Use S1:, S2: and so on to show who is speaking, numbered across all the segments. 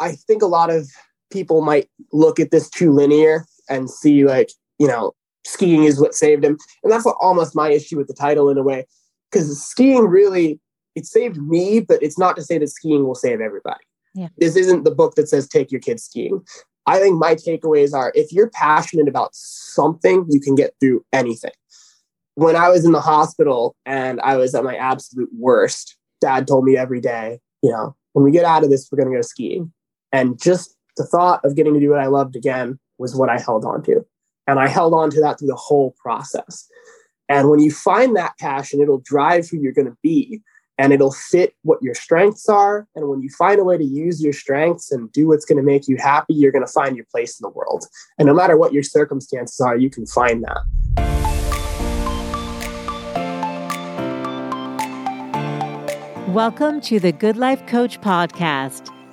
S1: I think a lot of people might look at this too linear and see like, you know, skiing is what saved him. And that's almost my issue with the title in a way, because skiing really, it saved me, but it's not to say that skiing will save everybody.
S2: Yeah.
S1: This isn't the book that says take your kids skiing. I think my takeaways are if you're passionate about something, you can get through anything. When I was in the hospital and I was at my absolute worst, dad told me every day, you know, when we get out of this, we're going to go skiing. And just the thought of getting to do what I loved again was what I held on to. And I held on to that through the whole process. And when you find that passion, it'll drive who you're going to be and it'll fit what your strengths are. And when you find a way to use your strengths and do what's going to make you happy, you're going to find your place in the world. And no matter what your circumstances are, you can find that.
S2: Welcome to the Good Life Coach podcast.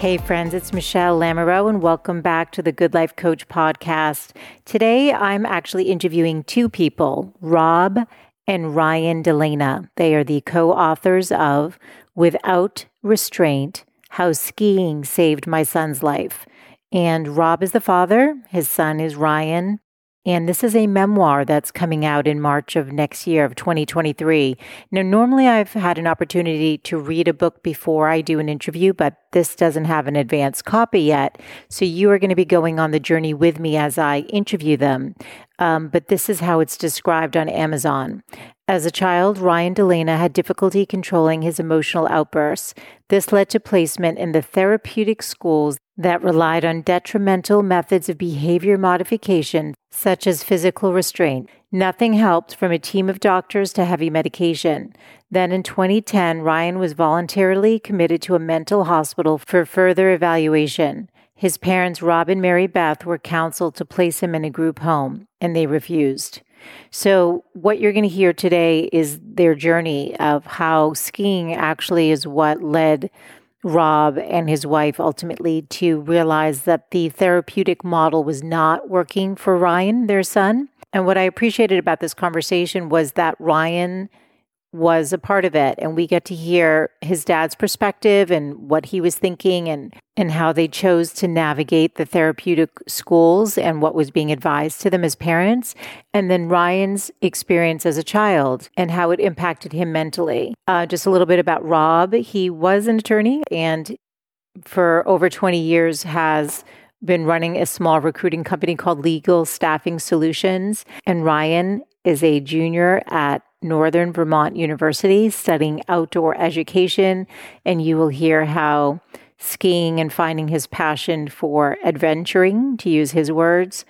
S2: Hey, friends, it's Michele Lamoureux, and welcome back to the Good Life Coach podcast. Today, I'm actually interviewing two people, Rob and Ryan DeLena. They are the co authors of Without Restraint How Skiing Saved My Son's Life. And Rob is the father, his son is Ryan, and this is a memoir that's coming out in March of next year of 2023. Now, normally I've had an opportunity to read a book before I do an interview, but this doesn't have an advanced copy yet. So you are going to be going on the journey with me as I interview them. Um, but this is how it's described on Amazon. As a child, Ryan DeLena had difficulty controlling his emotional outbursts. This led to placement in the therapeutic schools that relied on detrimental methods of behavior modification, such as physical restraint. Nothing helped from a team of doctors to heavy medication. Then in 2010, Ryan was voluntarily committed to a mental hospital for further evaluation. His parents, Rob and Mary Beth, were counseled to place him in a group home, and they refused. So, what you're going to hear today is their journey of how skiing actually is what led Rob and his wife ultimately to realize that the therapeutic model was not working for Ryan, their son. And what I appreciated about this conversation was that Ryan was a part of it and we get to hear his dad's perspective and what he was thinking and and how they chose to navigate the therapeutic schools and what was being advised to them as parents and then Ryan's experience as a child and how it impacted him mentally. Uh, just a little bit about Rob. He was an attorney and for over 20 years has been running a small recruiting company called Legal Staffing Solutions and Ryan is a junior at Northern Vermont University studying outdoor education, and you will hear how skiing and finding his passion for adventuring, to use his words,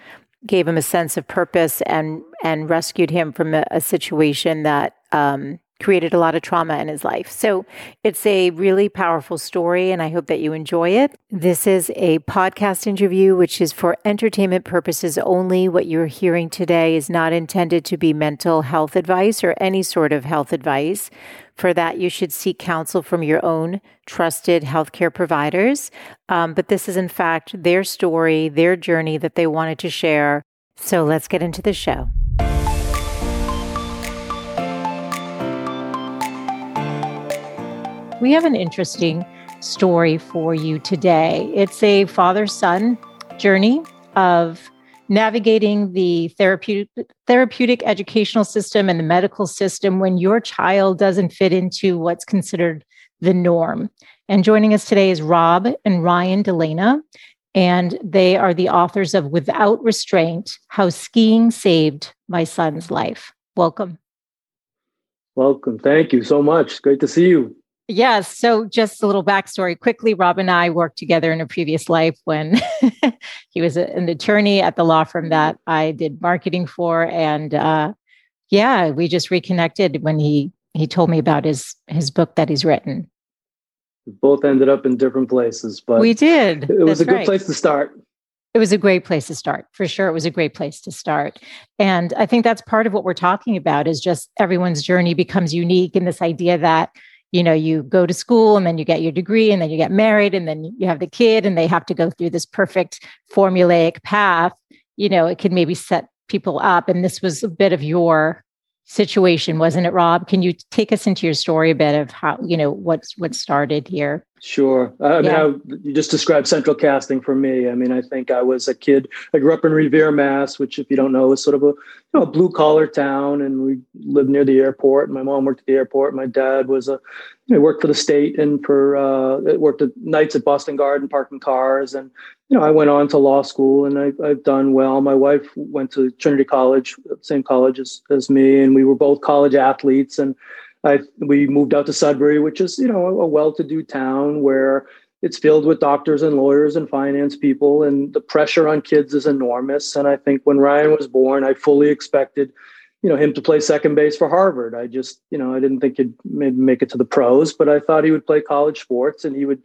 S2: gave him a sense of purpose and and rescued him from a, a situation that um, created a lot of trauma in his life. So it's a really powerful story, and I hope that you enjoy it. This is a podcast interview, which is for entertainment purposes only. What you're hearing today is not intended to be mental health advice or any sort of health advice. For that, you should seek counsel from your own trusted healthcare providers. Um, but this is, in fact, their story, their journey that they wanted to share. So let's get into the show. We have an interesting story for you today. It's a father son journey of navigating the therapeutic therapeutic educational system and the medical system when your child doesn't fit into what's considered the norm. And joining us today is Rob and Ryan DeLena, and they are the authors of Without Restraint How Skiing Saved My Son's Life. Welcome.
S3: Welcome. Thank you so much. Great to see you.
S2: Yes. So, just a little backstory quickly. Rob and I worked together in a previous life when he was an attorney at the law firm that I did marketing for, and uh, yeah, we just reconnected when he he told me about his his book that he's written.
S3: Both ended up in different places, but
S2: we did.
S3: It was
S2: That's
S3: a good
S2: right.
S3: place to start.
S2: it was a great place to start for sure it was a great place to start and i think that's part of what we're talking about is just everyone's journey becomes unique in this idea that you know you go to school and then you get your degree and then you get married and then you have the kid and they have to go through this perfect formulaic path you know it can maybe set people up. And this was a bit of your situation wasn't it rob? Can you take us into your story a bit of how you know what's what started here
S3: Sure. I mean, I, you just described central casting for me. I mean, I think I was a kid. I grew up in Revere, Mass, which, if you don't know, is sort of a you know blue collar town, and we lived near the airport. My mom worked at the airport. My dad was a you know, worked for the state and for uh, worked at nights at Boston Garden parking cars. And you know, I went on to law school, and I, I've done well. My wife went to Trinity College, same college as, as me, and we were both college athletes, and I, we moved out to Sudbury, which is you know a well-to-do town where it's filled with doctors and lawyers and finance people, and the pressure on kids is enormous. And I think when Ryan was born, I fully expected, you know, him to play second base for Harvard. I just, you know, I didn't think he'd make it to the pros, but I thought he would play college sports and he would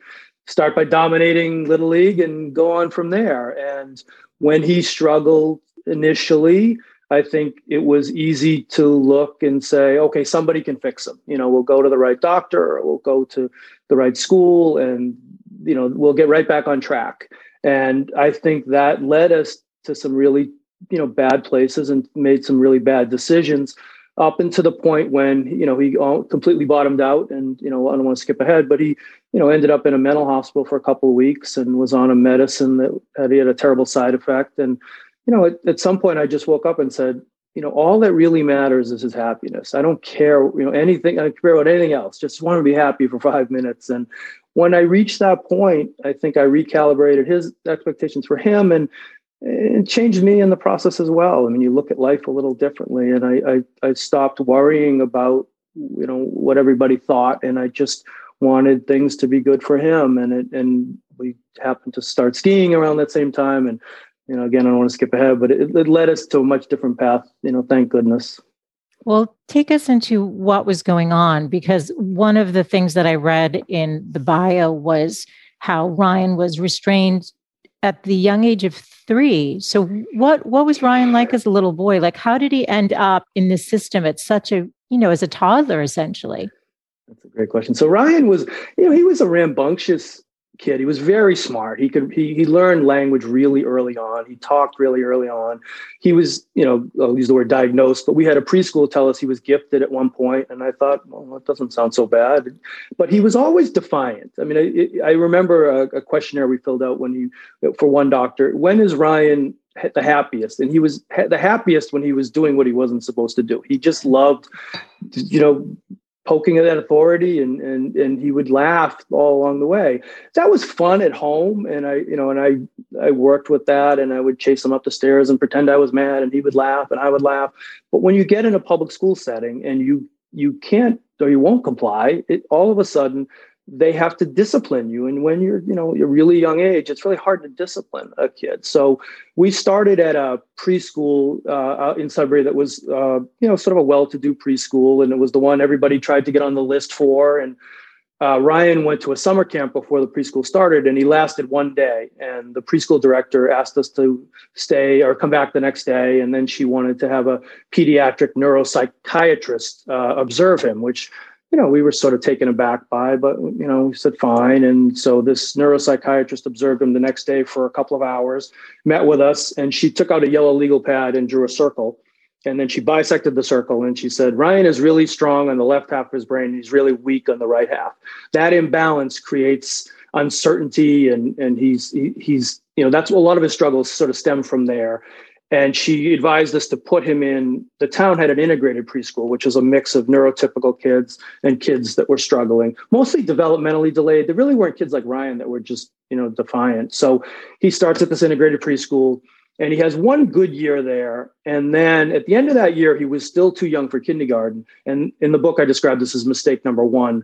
S3: start by dominating little league and go on from there. And when he struggled initially, I think it was easy to look and say, okay, somebody can fix him. You know, we'll go to the right doctor, or we'll go to the right school, and you know, we'll get right back on track. And I think that led us to some really, you know, bad places and made some really bad decisions up into the point when you know he completely bottomed out and you know i don't want to skip ahead but he you know ended up in a mental hospital for a couple of weeks and was on a medicine that had, he had a terrible side effect and you know, at, at some point I just woke up and said, you know, all that really matters is his happiness. I don't care, you know, anything, I don't care about anything else. Just want to be happy for five minutes. And when I reached that point, I think I recalibrated his expectations for him and it changed me in the process as well. I mean, you look at life a little differently and I, I, I stopped worrying about, you know, what everybody thought. And I just wanted things to be good for him. And it, and we happened to start skiing around that same time and you know, again, I don't want to skip ahead, but it, it led us to a much different path. You know, thank goodness.
S2: Well, take us into what was going on because one of the things that I read in the bio was how Ryan was restrained at the young age of three. So what what was Ryan like as a little boy? Like how did he end up in this system at such a, you know, as a toddler essentially?
S3: That's a great question. So Ryan was, you know, he was a rambunctious kid. He was very smart. He could he he learned language really early on. He talked really early on. He was, you know, I'll use the word diagnosed, but we had a preschool tell us he was gifted at one point, and I thought, well, that doesn't sound so bad. But he was always defiant. I mean, I, I remember a, a questionnaire we filled out when he for one doctor. When is Ryan the happiest and he was the happiest when he was doing what he wasn't supposed to do he just loved you know poking at that authority and and and he would laugh all along the way. That was fun at home and i you know and i i worked with that and i would chase him up the stairs and pretend i was mad and he would laugh and i would laugh. But when you get in a public school setting and you you can't or you won't comply it all of a sudden they have to discipline you. And when you're you know you're really young age it's really hard to discipline a kid. So we started at a preschool uh, in sudbury that was uh, you know sort of a well-to-do preschool. And it was the one everybody tried to get on the list for. And uh, ryan went to a summer camp before the preschool started and he lasted one day. And the preschool director asked us to stay or come back the next day. And then she wanted to have a pediatric neuropsychiatrist uh, observe him which you know, we were sort of taken aback by, but you know, we said fine. And so this neuropsychiatrist observed him the next day for a couple of hours, met with us, and she took out a yellow legal pad and drew a circle. And then she bisected the circle and she said, Ryan is really strong on the left half of his brain. He's really weak on the right half. That imbalance creates uncertainty and and he's he, he's you know that's a lot of his struggles sort of stem from there and she advised us to put him in the town had an integrated preschool which was a mix of neurotypical kids and kids that were struggling mostly developmentally delayed. There really weren't kids like ryan that were just you know defiant. So he starts at this integrated preschool and he has one good year there. And then at the end of that year he was still too young for kindergarten. And in the book i described this as mistake number one.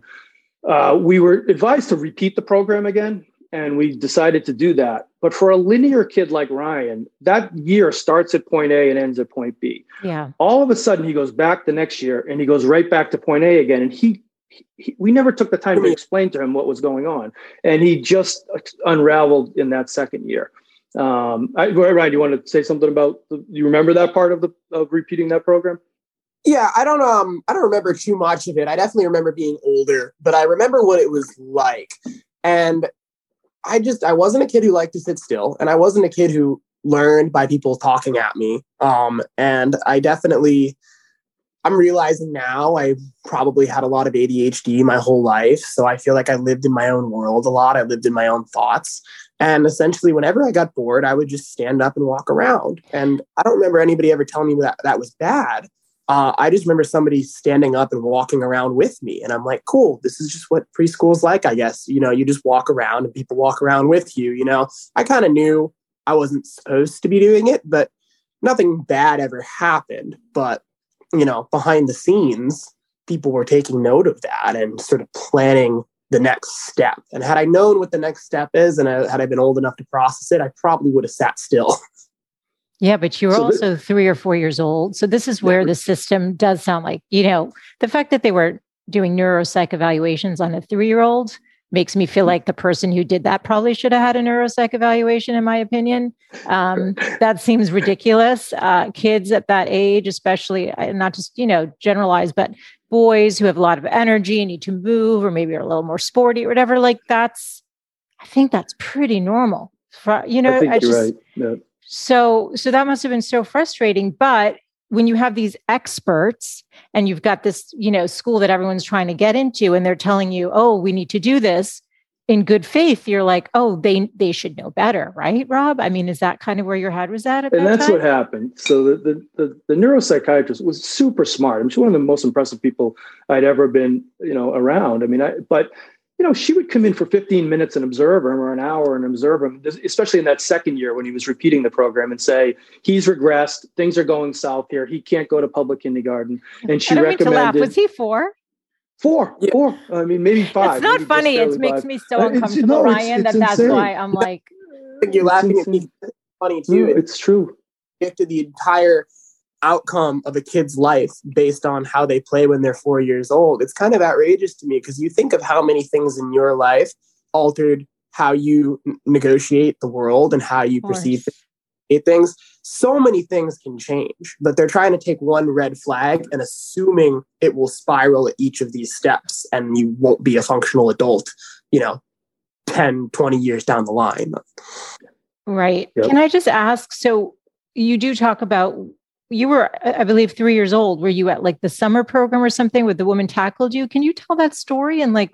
S3: Uh, we were advised to repeat the program again and we decided to do that. But for a linear kid like Ryan, that year starts at point A and ends at point B.
S2: Yeah.
S3: All of a sudden, he goes back the next year and he goes right back to point A again. And he, he we never took the time to explain to him what was going on, and he just unraveled in that second year. Um, I, Ryan, you want to say something about? The, you remember that part of the of repeating that program?
S1: Yeah, I don't um I don't remember too much of it. I definitely remember being older, but I remember what it was like. And I just I wasn't a kid who liked to sit still, and I wasn't a kid who learned by people talking at me. Um, and I definitely I'm realizing now I probably had a lot of ADHD my whole life. So I feel like I lived in my own world a lot. I lived in my own thoughts. And essentially, whenever I got bored, I would just stand up and walk around. And I don't remember anybody ever telling me that that was bad. Uh, I just remember somebody standing up and walking around with me. And I'm like, cool, this is just what preschool is like, I guess. You know, you just walk around and people walk around with you. You know, I kind of knew I wasn't supposed to be doing it, but nothing bad ever happened. But, you know, behind the scenes, people were taking note of that and sort of planning the next step. And had I known what the next step is and I, had I been old enough to process it, I probably would have sat still.
S2: Yeah, but you were so also three or four years old. So this is where yeah. the system does sound like, you know, the fact that they were doing neuropsych evaluations on a three year old makes me feel mm. like the person who did that probably should have had a neuropsych evaluation, in my opinion. Um, that seems ridiculous. Uh, kids at that age, especially, not just, you know, generalized, but boys who have a lot of energy and need to move or maybe are a little more sporty or whatever, like that's, I think that's pretty normal. For, you know,
S3: I, I just, right.
S2: So, so that must have been so frustrating. But when you have these experts and you've got this, you know, school that everyone's trying to get into, and they're telling you, "Oh, we need to do this," in good faith, you're like, "Oh, they they should know better, right, Rob?" I mean, is that kind of where your head was at? at
S3: and
S2: that
S3: that's
S2: time?
S3: what happened. So the, the the the neuropsychiatrist was super smart. I'm sure one of the most impressive people I'd ever been, you know, around. I mean, I but you know, she would come in for 15 minutes and observe him or an hour and observe him, especially in that second year when he was repeating the program and say, he's regressed, things are going south here, he can't go to public kindergarten. And she recommended.
S2: Was he four?
S3: Four, yeah. four. I mean, maybe five.
S2: It's not funny. It makes me so uh, uncomfortable, no, Ryan, it's, it's that that's why I'm like.
S1: You're laughing at me. Funny too.
S3: No, it's true.
S1: After the entire outcome of a kid's life based on how they play when they're four years old. It's kind of outrageous to me because you think of how many things in your life altered how you n- negotiate the world and how you perceive things. So many things can change, but they're trying to take one red flag and assuming it will spiral at each of these steps and you won't be a functional adult, you know, 10, 20 years down the line.
S2: Right. Yep. Can I just ask? So you do talk about you were i believe three years old. Were you at like the summer program or something where the woman tackled you? Can you tell that story? And like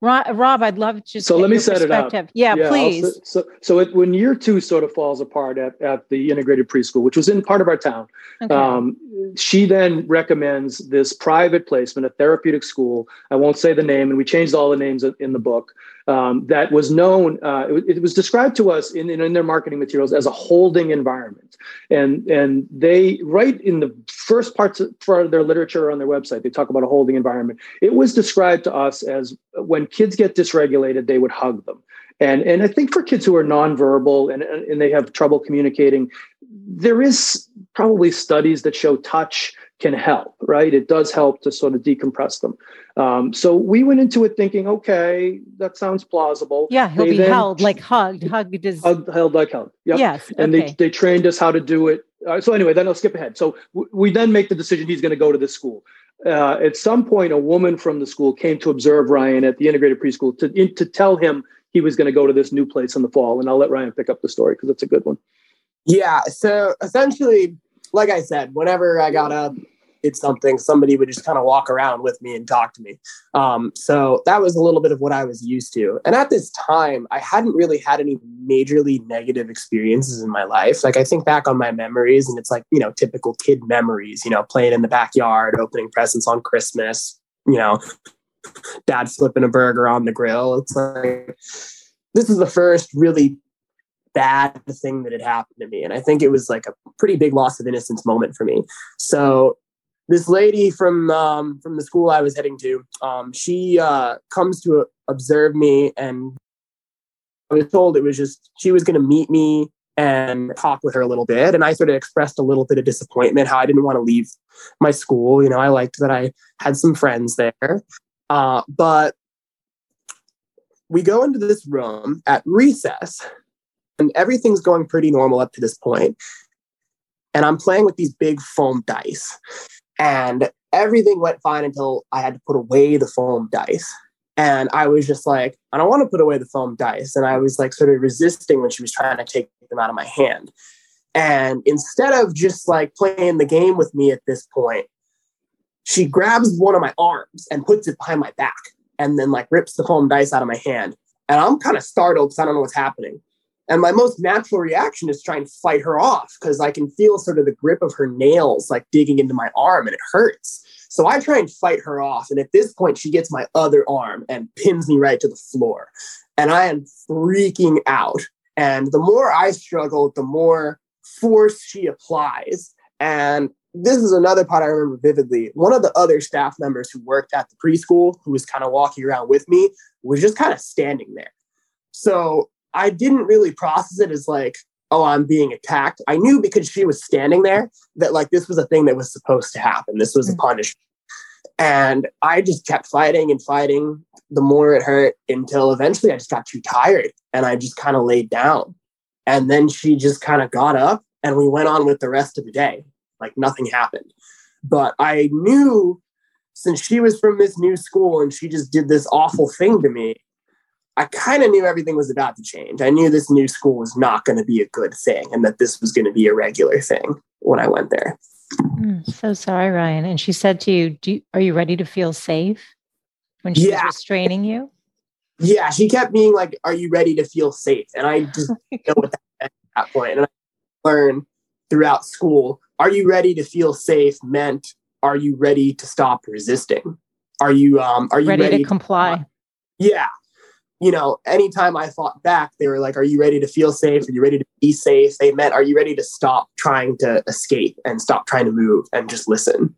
S2: rob i'd love to just
S3: so let me set it up.
S2: yeah, yeah please.
S3: so so it, when year two sort of falls apart at, at the integrated preschool which was in part of our town okay. um, she then recommends this private placement a therapeutic school. I won't say the name and we changed all the names in the book um, that was known, uh, it, it, was described to us in, in, in, their marketing materials as a holding environment. And, and they, right in the first parts of, of their literature on their website, they talk about a holding environment. It was described to us as when kids get dysregulated, they would hug them. And, and I think for kids who are nonverbal and, and they have trouble communicating, there is probably studies that show touch can help, right? It does help to sort of decompress them. Um, so we went into it thinking, okay, that sounds plausible.
S2: Yeah, he'll they be then, held like hugged. Hugged is
S3: hugged, held like hugged.
S2: Yep. Yes.
S3: And okay. they, they trained us how to do it. Uh, so anyway, then I'll skip ahead. So w- we then make the decision he's going to go to this school. Uh, at some point, a woman from the school came to observe Ryan at the integrated preschool to, in, to tell him he was going to go to this new place in the fall. And I'll let Ryan pick up the story because it's a good one.
S1: Yeah. So essentially, like I said, whenever I got up, did something, somebody would just kind of walk around with me and talk to me. Um, so that was a little bit of what I was used to. And at this time, I hadn't really had any majorly negative experiences in my life. Like I think back on my memories, and it's like, you know, typical kid memories, you know, playing in the backyard, opening presents on Christmas, you know, dad flipping a burger on the grill. It's like, this is the first really bad thing that had happened to me. And I think it was like a pretty big loss of innocence moment for me. So this lady from um, from the school I was heading to, um, she uh, comes to observe me, and I was told it was just she was going to meet me and talk with her a little bit. And I sort of expressed a little bit of disappointment how I didn't want to leave my school. You know, I liked that I had some friends there, uh, but we go into this room at recess and everything's going pretty normal up to this point. And I'm playing with these big foam dice. And everything went fine until I had to put away the foam dice. And I was just like, I don't want to put away the foam dice. And I was like sort of resisting when she was trying to take them out of my hand. And instead of just like playing the game with me at this point, she grabs one of my arms and puts it behind my back and then like rips the foam dice out of my hand. And I'm kind of startled because I don't know what's happening. And my most natural reaction is try and fight her off because I can feel sort of the grip of her nails like digging into my arm and it hurts. So I try and fight her off. And at this point, she gets my other arm and pins me right to the floor. And I am freaking out. And the more I struggle, the more force she applies. And this is another part I remember vividly. One of the other staff members who worked at the preschool, who was kind of walking around with me, was just kind of standing there. So I didn't really process it as like, oh, I'm being attacked. I knew because she was standing there that like this was a thing that was supposed to happen. This was mm-hmm. a punishment. And I just kept fighting and fighting. The more it hurt until eventually I just got too tired and I just kind of laid down. And then she just kind of got up and we went on with the rest of the day. Like nothing happened. But I knew since she was from this new school and she just did this awful thing to me, I kind of knew everything was about to change. I knew this new school was not going to be a good thing and that this was going to be a regular thing when I went there.
S2: Mm, so sorry, Ryan. And she said to you, you Are you ready to feel safe when she yeah. was restraining you?
S1: Yeah, she kept being like, Are you ready to feel safe? And I just know what that at that point. And I learned throughout school, Are you ready to feel safe meant, Are you ready to stop resisting? Are you um are you
S2: ready,
S1: ready
S2: to comply?
S1: To, yeah you know, anytime I fought back, they were like, Are you ready to feel safe? Are you ready to be safe? They meant, Are you ready to stop trying to escape and stop trying to move and just listen?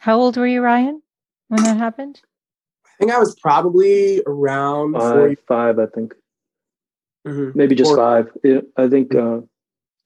S2: How old were you, Ryan, when that happened?
S1: I think I was probably around
S3: five, five I think. Mm-hmm. Maybe just Four. five. Yeah, I think uh,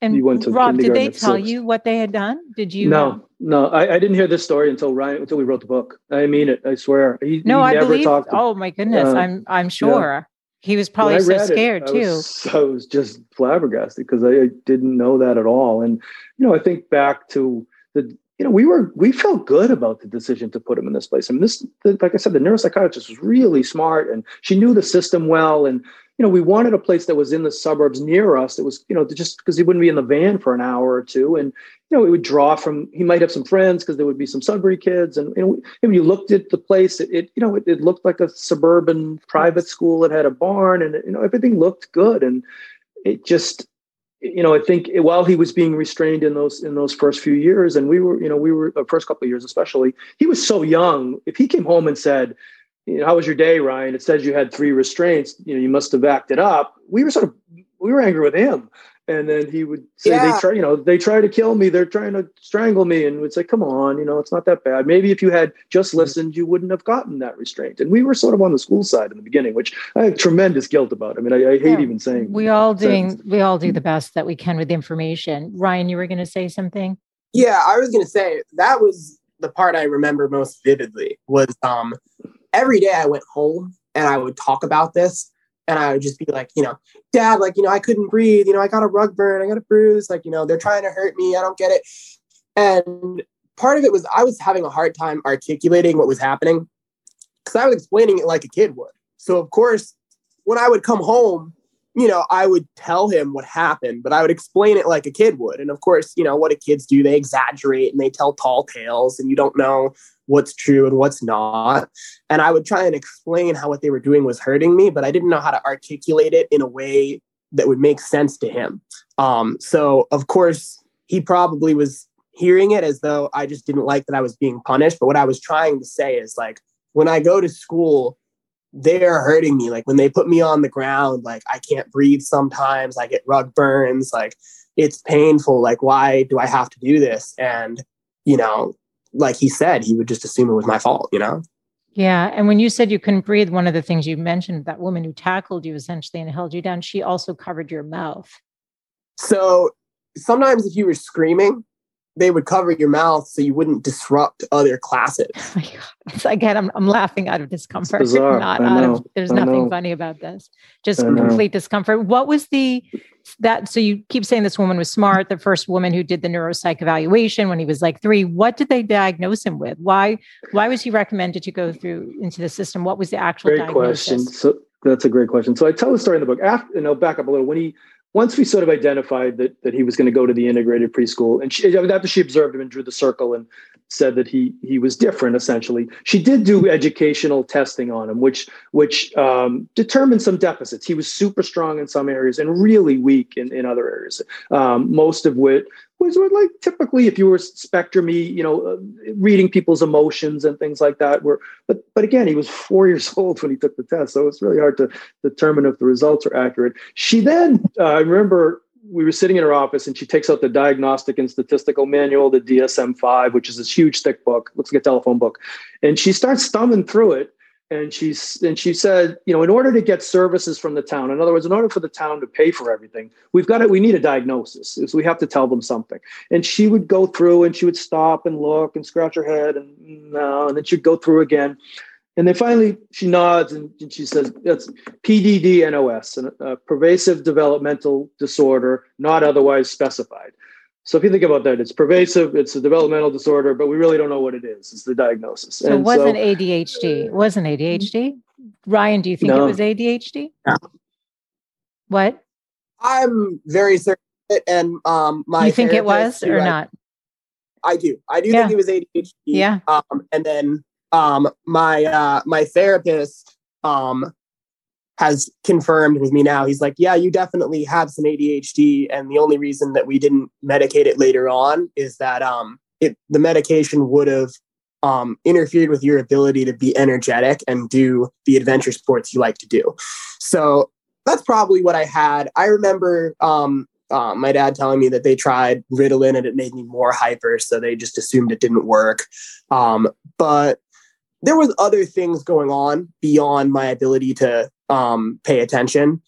S2: and you went to Rob, did they tell six. you what they had done? Did you?
S3: No, no, I, I, didn't hear this story until Ryan until we wrote the book. I mean it. I swear.
S2: He, no, he I believe. To, oh my goodness, uh, I'm I'm sure yeah. he was probably so scared
S3: it,
S2: too.
S3: I was, I was just flabbergasted because I, I didn't know that at all. And you know, I think back to the you know, we were we felt good about the decision to put him in this place. I mean, this, the, like I said, the neuropsychiatrist was really smart, and she knew the system well. And you know, we wanted a place that was in the suburbs near us. That was, you know, just because he wouldn't be in the van for an hour or two, and you know, it would draw from. He might have some friends because there would be some Sudbury kids, and you know, when you looked at the place, it, it you know, it, it, looked like a suburban private school. It had a barn, and you know, everything looked good, and it just, you know, I think while he was being restrained in those in those first few years, and we were, you know, we were the first couple of years especially, he was so young. If he came home and said you know, how was your day, Ryan? It says you had three restraints. You know, you must have acted up. We were sort of we were angry with him. And then he would say yeah. they try, you know, they try to kill me, they're trying to strangle me. And we'd say, come on, you know, it's not that bad. Maybe if you had just mm-hmm. listened, you wouldn't have gotten that restraint. And we were sort of on the school side in the beginning, which I have tremendous guilt about. I mean, I, I hate yeah. even saying
S2: we all doing we all do the best that we can with information. Ryan, you were gonna say something?
S1: Yeah, I was gonna say that was the part I remember most vividly was um every day I went home and I would talk about this and I would just be like, you know, dad, like, you know, I couldn't breathe, you know, I got a rug burn, I got a bruise, like, you know, they're trying to hurt me, I don't get it. And part of it was I was having a hard time articulating what was happening because I was explaining it like a kid would. So, of course, when I would come home, you know, I would tell him what happened, but I would explain it like a kid would. And of course, you know, what do kids do? They exaggerate and they tell tall tales, and you don't know what's true and what's not. And I would try and explain how what they were doing was hurting me, but I didn't know how to articulate it in a way that would make sense to him. Um, so, of course, he probably was hearing it as though I just didn't like that I was being punished. But what I was trying to say is like, when I go to school, they're hurting me. Like when they put me on the ground, like I can't breathe sometimes, I get rug burns, like it's painful. Like, why do I have to do this? And, you know, like he said, he would just assume it was my fault, you know?
S2: Yeah. And when you said you couldn't breathe, one of the things you mentioned, that woman who tackled you essentially and held you down, she also covered your mouth.
S1: So sometimes if you were screaming, they would cover your mouth so you wouldn't disrupt other classes.
S2: Oh again, I'm, I'm laughing out of discomfort. Not out of, there's I nothing know. funny about this. Just complete discomfort. What was the that? So you keep saying this woman was smart. The first woman who did the neuropsych evaluation when he was like three. What did they diagnose him with? Why why was he recommended to go through into the system? What was the actual
S3: great
S2: diagnosis?
S3: question? So that's a great question. So I tell the story in the book. After, and I'll back up a little. When he once we sort of identified that that he was going to go to the integrated preschool, and she, after she observed him and drew the circle and said that he he was different, essentially, she did do educational testing on him, which which um, determined some deficits. He was super strong in some areas and really weak in, in other areas. Um, most of which was like typically if you were spectrum you know uh, reading people's emotions and things like that were but but again he was four years old when he took the test so it's really hard to determine if the results are accurate. She then uh, i remember we were sitting in her office and she takes out the diagnostic and statistical manual the dsm-5 which is this huge thick book looks like a telephone book and she starts thumbing through it and she's and she said you know in order to get services from the town in other words in order for the town to pay for everything we've got it we need a diagnosis so we have to tell them something. And she would go through and she would stop and look and scratch her head and no and then she'd go through again. And then finally she nods and, and she says that's pddnos a pervasive developmental disorder not otherwise specified so if you think about that, it's pervasive, it's a developmental disorder, but we really don't know what it is. It's the diagnosis.
S2: So and it wasn't so, ADHD. It wasn't ADHD. Ryan, do you think no. it was ADHD?
S1: No.
S2: What?
S1: I'm very certain and um my
S2: You think it was or I, not?
S1: I do. I do yeah. think it was ADHD.
S2: Yeah.
S1: Um and then um my uh my therapist um has confirmed with me now. He's like, yeah, you definitely have some ADHD, and the only reason that we didn't medicate it later on is that um, it the medication would have um, interfered with your ability to be energetic and do the adventure sports you like to do. So that's probably what I had. I remember um, uh, my dad telling me that they tried Ritalin and it made me more hyper, so they just assumed it didn't work. Um, but there was other things going on beyond my ability to um, pay attention.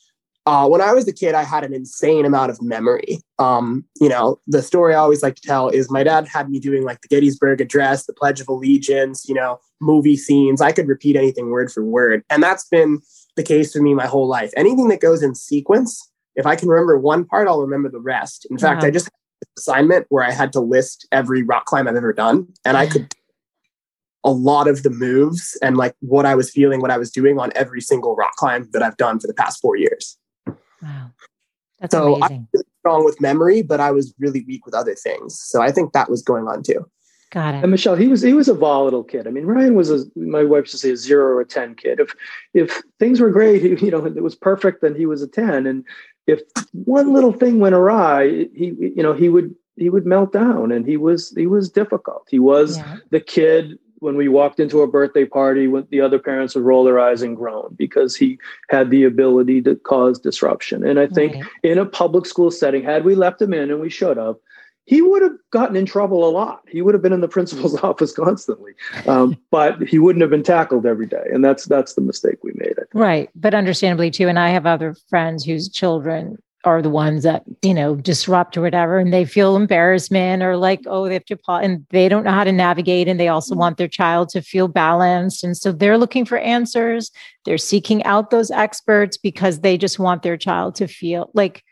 S1: Uh, when I was a kid, I had an insane amount of memory. Um, you know, the story I always like to tell is my dad had me doing like the Gettysburg Address, the Pledge of Allegiance, you know, movie scenes. I could repeat anything word for word. And that's been the case for me my whole life. Anything that goes in sequence, if I can remember one part, I'll remember the rest. In fact, I just had an assignment where I had to list every rock climb I've ever done, and I could a lot of the moves and like what I was feeling, what I was doing on every single rock climb that I've done for the past four years.
S2: Wow. That's so amazing. I'm
S1: really strong with memory, but I was really weak with other things. So I think that was going on too.
S2: Got it.
S3: And Michele, he was he was a volatile kid. I mean, Ryan was a my wife used to say a zero or a ten kid. If if things were great, he, you know, it was perfect, then he was a ten. And if one little thing went awry, he you know he would he would melt down, and he was he was difficult. He was yeah. the kid when we walked into a birthday party, when the other parents would roll their eyes and groan because he had the ability to cause disruption. And I think right. in a public school setting, had we left him in, and we should have, he would have gotten in trouble a lot. He would have been in the principal's office constantly, um, but he wouldn't have been tackled every day. And that's that's the mistake we made.
S2: Right, but understandably too. And I have other friends whose children are the ones that you know disrupt or whatever and they feel embarrassment or like oh they have to pause and they don't know how to navigate and they also mm-hmm. want their child to feel balanced and so they're looking for answers they're seeking out those experts because they just want their child to feel like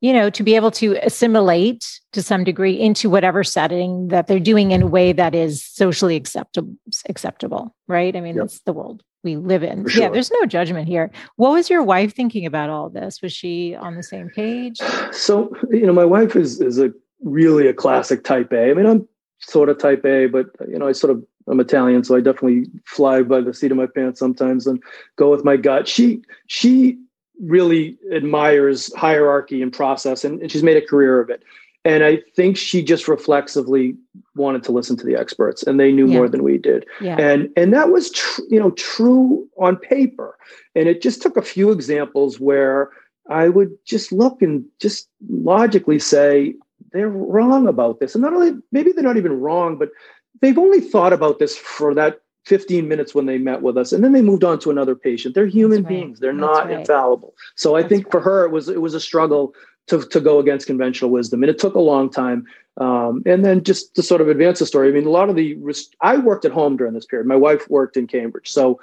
S2: you know to be able to assimilate to some degree into whatever setting that they're doing in a way that is socially acceptable acceptable right i mean yep. that's the world we live in. Sure. Yeah, there's no judgment here. What was your wife thinking about all this? Was she on the same page?
S3: So, you know, my wife is is a really a classic type A. I mean, I'm sort of type A, but you know, I sort of I'm Italian, so I definitely fly by the seat of my pants sometimes and go with my gut. She she really admires hierarchy and process, and, and she's made a career of it. And I think she just reflexively wanted to listen to the experts, and they knew yeah. more than we did.
S2: Yeah.
S3: And and that was tr- you know true on paper. And it just took a few examples where I would just look and just logically say they're wrong about this. And not only maybe they're not even wrong, but they've only thought about this for that 15 minutes when they met with us and then they moved on to another patient they're human right. beings they're That's not right. infallible so i That's think for her it was it was a struggle to, to go against conventional wisdom. And it took a long time. Um, and then just to sort of advance the story, I mean, a lot of the, I worked at home during this period. My wife worked in Cambridge. So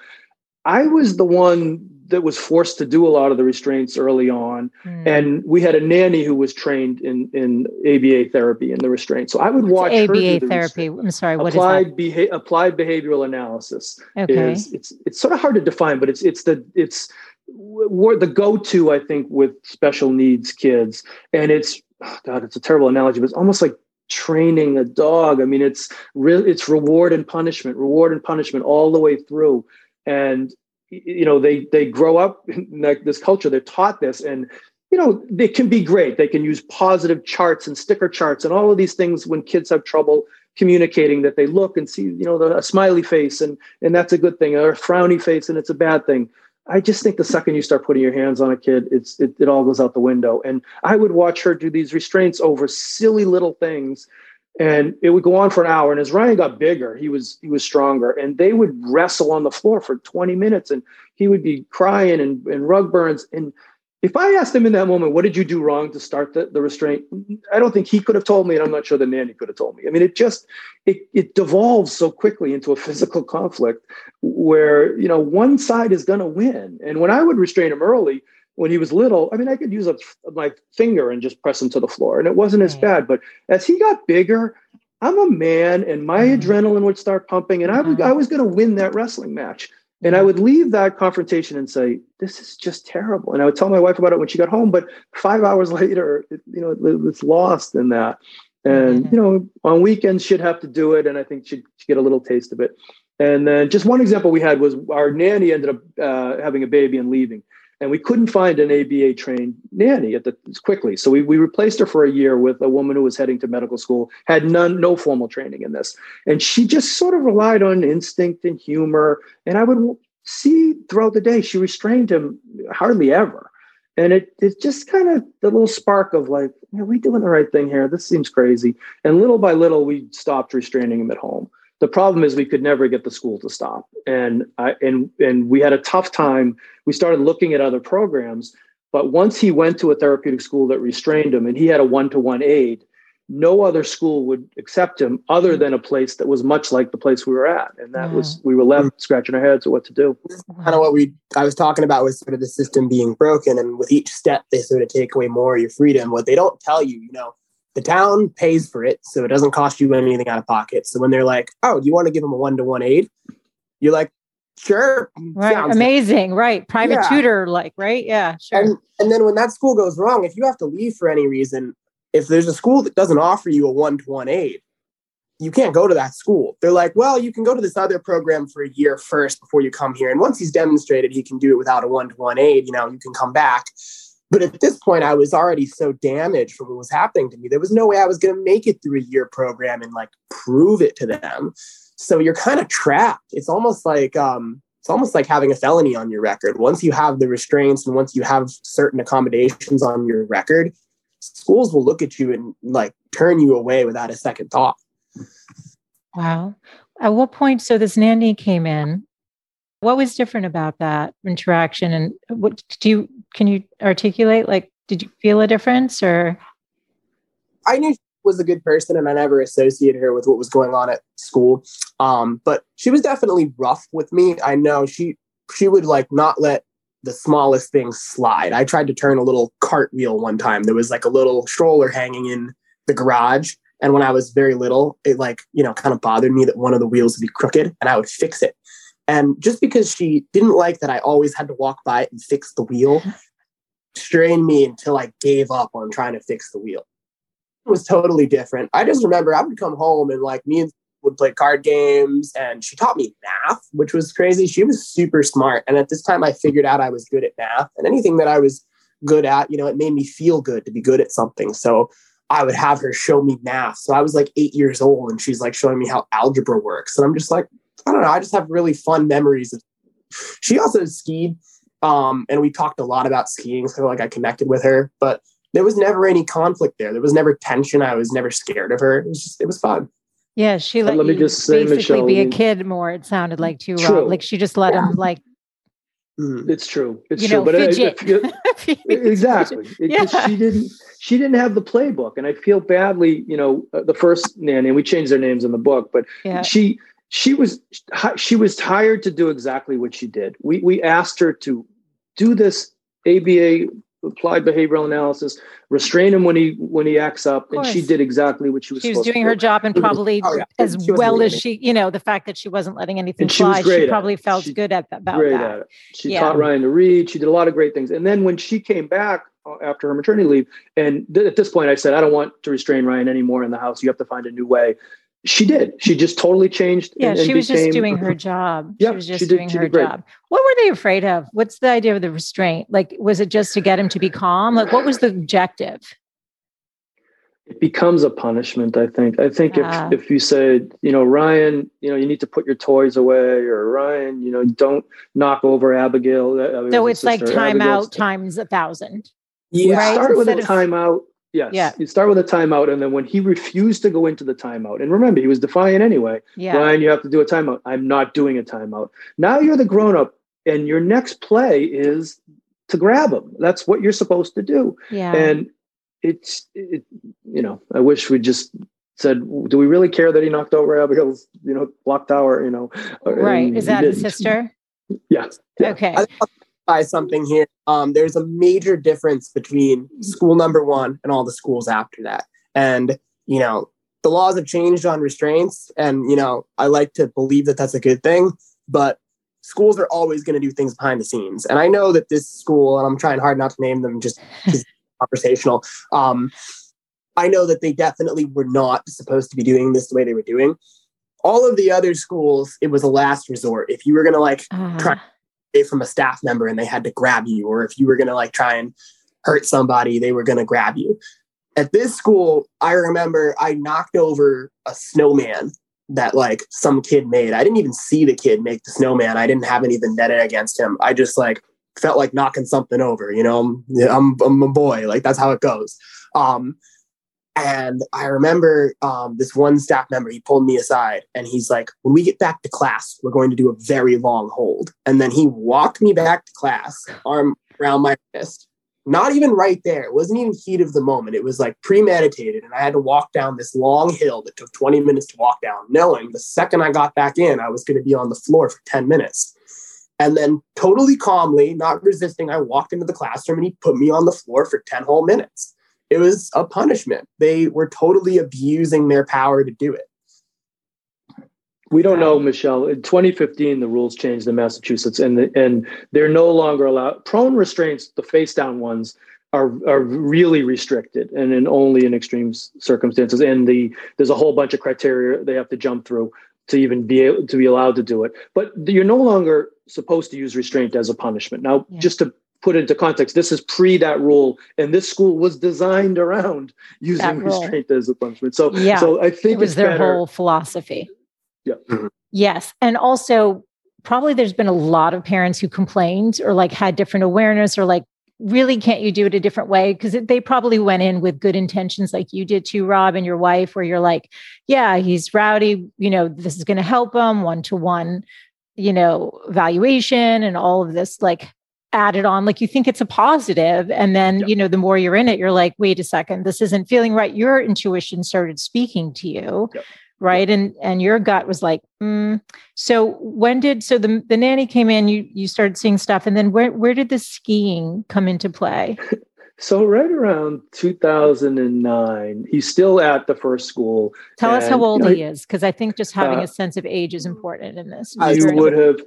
S3: I was the one that was forced to do a lot of the restraints early on. Mm. And we had a nanny who was trained in, in ABA therapy and the restraints. So I would watch
S2: ABA therapy. I'm sorry, what
S3: applied? Beha- applied behavioral analysis. Okay. Is, it's, it's sort of hard to define, but it's, it's the, it's, we're the go-to i think with special needs kids. And it's oh god it's a terrible analogy but it's almost like training a dog. I mean it's real it's reward and punishment reward and punishment all the way through. And you know they they grow up in this culture. They're taught this. And you know they can be great. They can use positive charts and sticker charts and all of these things when kids have trouble communicating that they look and see you know the, a smiley face and and that's a good thing or a frowny face and it's a bad thing I just think the second you start putting your hands on a kid, it's it, it all goes out the window. And I would watch her do these restraints over silly little things, and it would go on for an hour. And as Ryan got bigger, he was he was stronger, and they would wrestle on the floor for 20 minutes, and he would be crying and, and rug burns. And if I asked him in that moment, what did you do wrong to start the, the restraint? I don't think he could have told me, and I'm not sure the nanny could have told me. I mean, it just it it devolves so quickly into a physical conflict where you know one side is going to win. And when I would restrain him early, when he was little, I mean, I could use a, my finger and just press him to the floor, and it wasn't as bad. But as he got bigger, I'm a man, and my mm-hmm. adrenaline would start pumping, and I, would, mm-hmm. I was going to win that wrestling match. And I would leave that confrontation and say, "This is just terrible." And I would tell my wife about it when she got home. But five hours later, it, you know, it, it's lost in that. And mm-hmm. you know, on weekends she'd have to do it, and I think she'd, she'd, get a little taste of it. And then just one example we had was our nanny ended up uh, having a baby and leaving and we couldn't find an ABA trained nanny at the quickly. So we, we replaced her for a year with a woman who was heading to medical school, had none, no formal training in this. And she just sort of relied on instinct and humor. And I would see throughout the day, she restrained him hardly ever. And it it just kind of the little spark of like, are we doing the right thing here? This seems crazy. And little by little, we stopped restraining him at home. The problem is we could never get the school to stop, and I, and and we had a tough time. We started looking at other programs, but once he went to a therapeutic school that restrained him, and he had a one-to-one aide, no other school would accept him other mm-hmm. than a place that was much like the place we were at, and that was we were left scratching our heads at what to do.
S1: Kind of what we I was talking about was sort of the system being broken, and with each step they sort of take away more of your freedom. What they don't tell you, you know the town pays for it, so it doesn't cost you anything out of pocket. So when they're like, "Oh, do you want to give them a one to one aide?" You're like, "Sure."
S2: Right. Amazing. Good. Right. Private yeah. tutor, like, right? Yeah. Sure.
S1: And, and then when that school goes wrong, if you have to leave for any reason, if there's a school that doesn't offer you a one to one aide, you can't go to that school. They're like, well, you can go to this other program for a year first before you come here. And once he's demonstrated he can do it without a one to one aide, you know, you can come back. But at this point, I was already so damaged from what was happening to me. There was no way I was going to make it through a year program and like prove it to them. So you're kind of trapped. It's almost like um, it's almost like having a felony on your record. Once you have the restraints and once you have certain accommodations on your record, schools will look at you and like turn you away without a second thought.
S2: Wow. At what point? So this nanny came in. What was different about that interaction? And what do you can you articulate? Like, did you feel a difference or?
S1: I knew she was a good person and I never associated her with what was going on at school. Um, but she was definitely rough with me. I know she she would like not let the smallest things slide. I tried to turn a little cartwheel one time. There was like a little stroller hanging in the garage. And when I was very little, it like, you know, kind of bothered me that one of the wheels would be crooked and I would fix it. And just because she didn't like that I always had to walk by it and fix the wheel, strained me until I gave up on trying to fix the wheel. It was totally different. I just remember I would come home and like me and would play card games and she taught me math, which was crazy. She was super smart. And at this time I figured out I was good at math and anything that I was good at, you know, it made me feel good to be good at something. So I would have her show me math. So I was like eight years old and she's like showing me how algebra works. And I'm just like, I don't know. I just have really fun memories. She also skied, um, and we talked a lot about skiing. So like I connected with her, but there was never any conflict there. There was never tension. I was never scared of her. It was just it was fun.
S2: Yeah, she let, let me just say, basically Michele, be a kid more. It sounded like too, Rob. Like she just let him like
S3: Mm. It's true. It's
S2: you
S3: true.
S2: Know,
S3: but
S2: it,
S3: exactly, it, yeah. she didn't. She didn't have the playbook, and I feel badly. You know, uh, the first nanny. And we changed their names in the book, but yeah. she she was she was hired to do exactly what she did. We we asked her to do this ABA applied behavioral analysis, restrain him when he when he acts up, and she did exactly what she was.
S2: She was doing her job and probably oh, yeah. as well as she, you know, the fact that she wasn't letting anything fly. She, she probably felt she, good at about great that. At it.
S3: She yeah. taught Ryan to read. She did a lot of great things, and then when she came back uh, after her maternity leave, and th- at this point, I said, I don't want to restrain Ryan anymore in the house. You have to find a new way she did. She just totally changed.
S2: Yeah, and, and she was became, just doing her job. Yeah, she was just she did, doing her job. What were they afraid of? What's the idea of the restraint? Like, was it just to get him to be calm? Like, what was the objective?
S3: It becomes a punishment. I think. I think yeah. if ah. if you say, you know, Ryan, you know, you need to put your toys away, or Ryan, you know, don't knock over Abigail.
S2: So it's like timeout times a thousand.
S3: Yeah, right? start with Instead a timeout Yes. Yeah. You start with a timeout, and then when he refused to go into the timeout, and remember, he was defiant anyway. Yeah. Ryan, you have to do a timeout. I'm not doing a timeout. Now you're the grown up, and your next play is to grab him. That's what you're supposed to do.
S2: Yeah.
S3: And it's, it, you know, I wish we just said, do we really care that he knocked over Abigail's, you know, clock tower, you know?
S2: Right. Is that his sister?
S3: Yeah.
S2: yeah. Okay
S1: by something here. Um, there's a major difference between school number one and all the schools after that. And, you know, the laws have changed on restraints. And, you know, I like to believe that that's a good thing. But schools are always going to do things behind the scenes. And I know that this school, and I'm trying hard not to name them just, conversational. Um, I know that they definitely were not supposed to be doing this the way they were doing. All of the other schools, it was a last resort. If you were going to like uh. try from a staff member and they had to grab you, or if you were going to like try and hurt somebody, they were going to grab you. At this school, I remember I knocked over a snowman that like some kid made. I didn't even see the kid make the snowman. I didn't have any vendetta against him. I just like felt like knocking something over, you know, I'm, I'm, I'm a boy. Like that's how it goes. Um, and I remember um, this one staff member, he pulled me aside and he's like, When we get back to class, we're going to do a very long hold. And then he walked me back to class, arm around my wrist. Not even right there. It wasn't even heat of the moment. It was like premeditated. And I had to walk down this long hill that took 20 minutes to walk down, knowing the second I got back in, I was going to be on the floor for 10 minutes. And then, totally calmly, not resisting, I walked into the classroom and he put me on the floor for 10 whole minutes it was a punishment. They were totally abusing their power to do it.
S3: We don't know, Michele. In 2015, the rules changed in Massachusetts, and the, and they're no longer allowed. Prone restraints, the face down ones, are are really restricted, and in only in extreme circumstances. And the there's a whole bunch of criteria they have to jump through to even be able to be allowed to do it. But you're no longer supposed to use restraint as a punishment. Now, yeah. just to put into context, this is pre that rule, and this school was designed around using restraint as a punishment. So, yeah, so I think
S2: it was their better. whole philosophy.
S3: Yeah. Mm-hmm.
S2: Yes, and also probably there's been a lot of parents who complained or like had different awareness or like really can't you do it a different way because they probably went in with good intentions like you did too rob and your wife where you're like yeah he's rowdy you know this is going to help him one to one you know valuation and all of this like added on like you think it's a positive and then yep. you know the more you're in it you're like wait a second this isn't feeling right your intuition started speaking to you yep. right yep. and and your gut was like mm. so when did so the the nanny came in you you started seeing stuff and then where where did the skiing come into play
S3: so right around 2009 he's still at the first school
S2: tell and, us how old you know, he is because i think just having uh, a sense of age is important in this
S3: i would have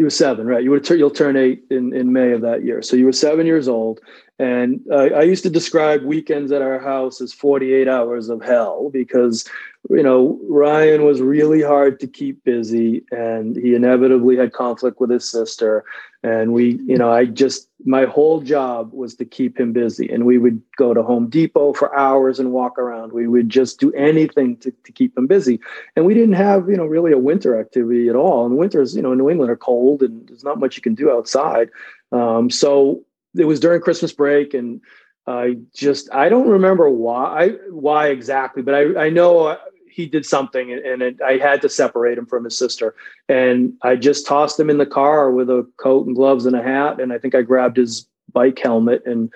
S3: you were seven, right? You would you'll turn eight in, in May of that year. So you were seven years old. And uh, I used to describe weekends at our house as 48 hours of hell because, you know, Ryan was really hard to keep busy and he inevitably had conflict with his sister. And we, you know, I just, my whole job was to keep him busy. And we would go to Home Depot for hours and walk around. We would just do anything to, to keep him busy. And we didn't have, you know, really a winter activity at all. And winters, you know, in New England are cold and there's not much you can do outside. Um, so it was during Christmas break, and I just I don't remember why why exactly, but I I know he did something, and it, I had to separate him from his sister. And I just tossed him in the car with a coat and gloves and a hat, and I think I grabbed his bike helmet and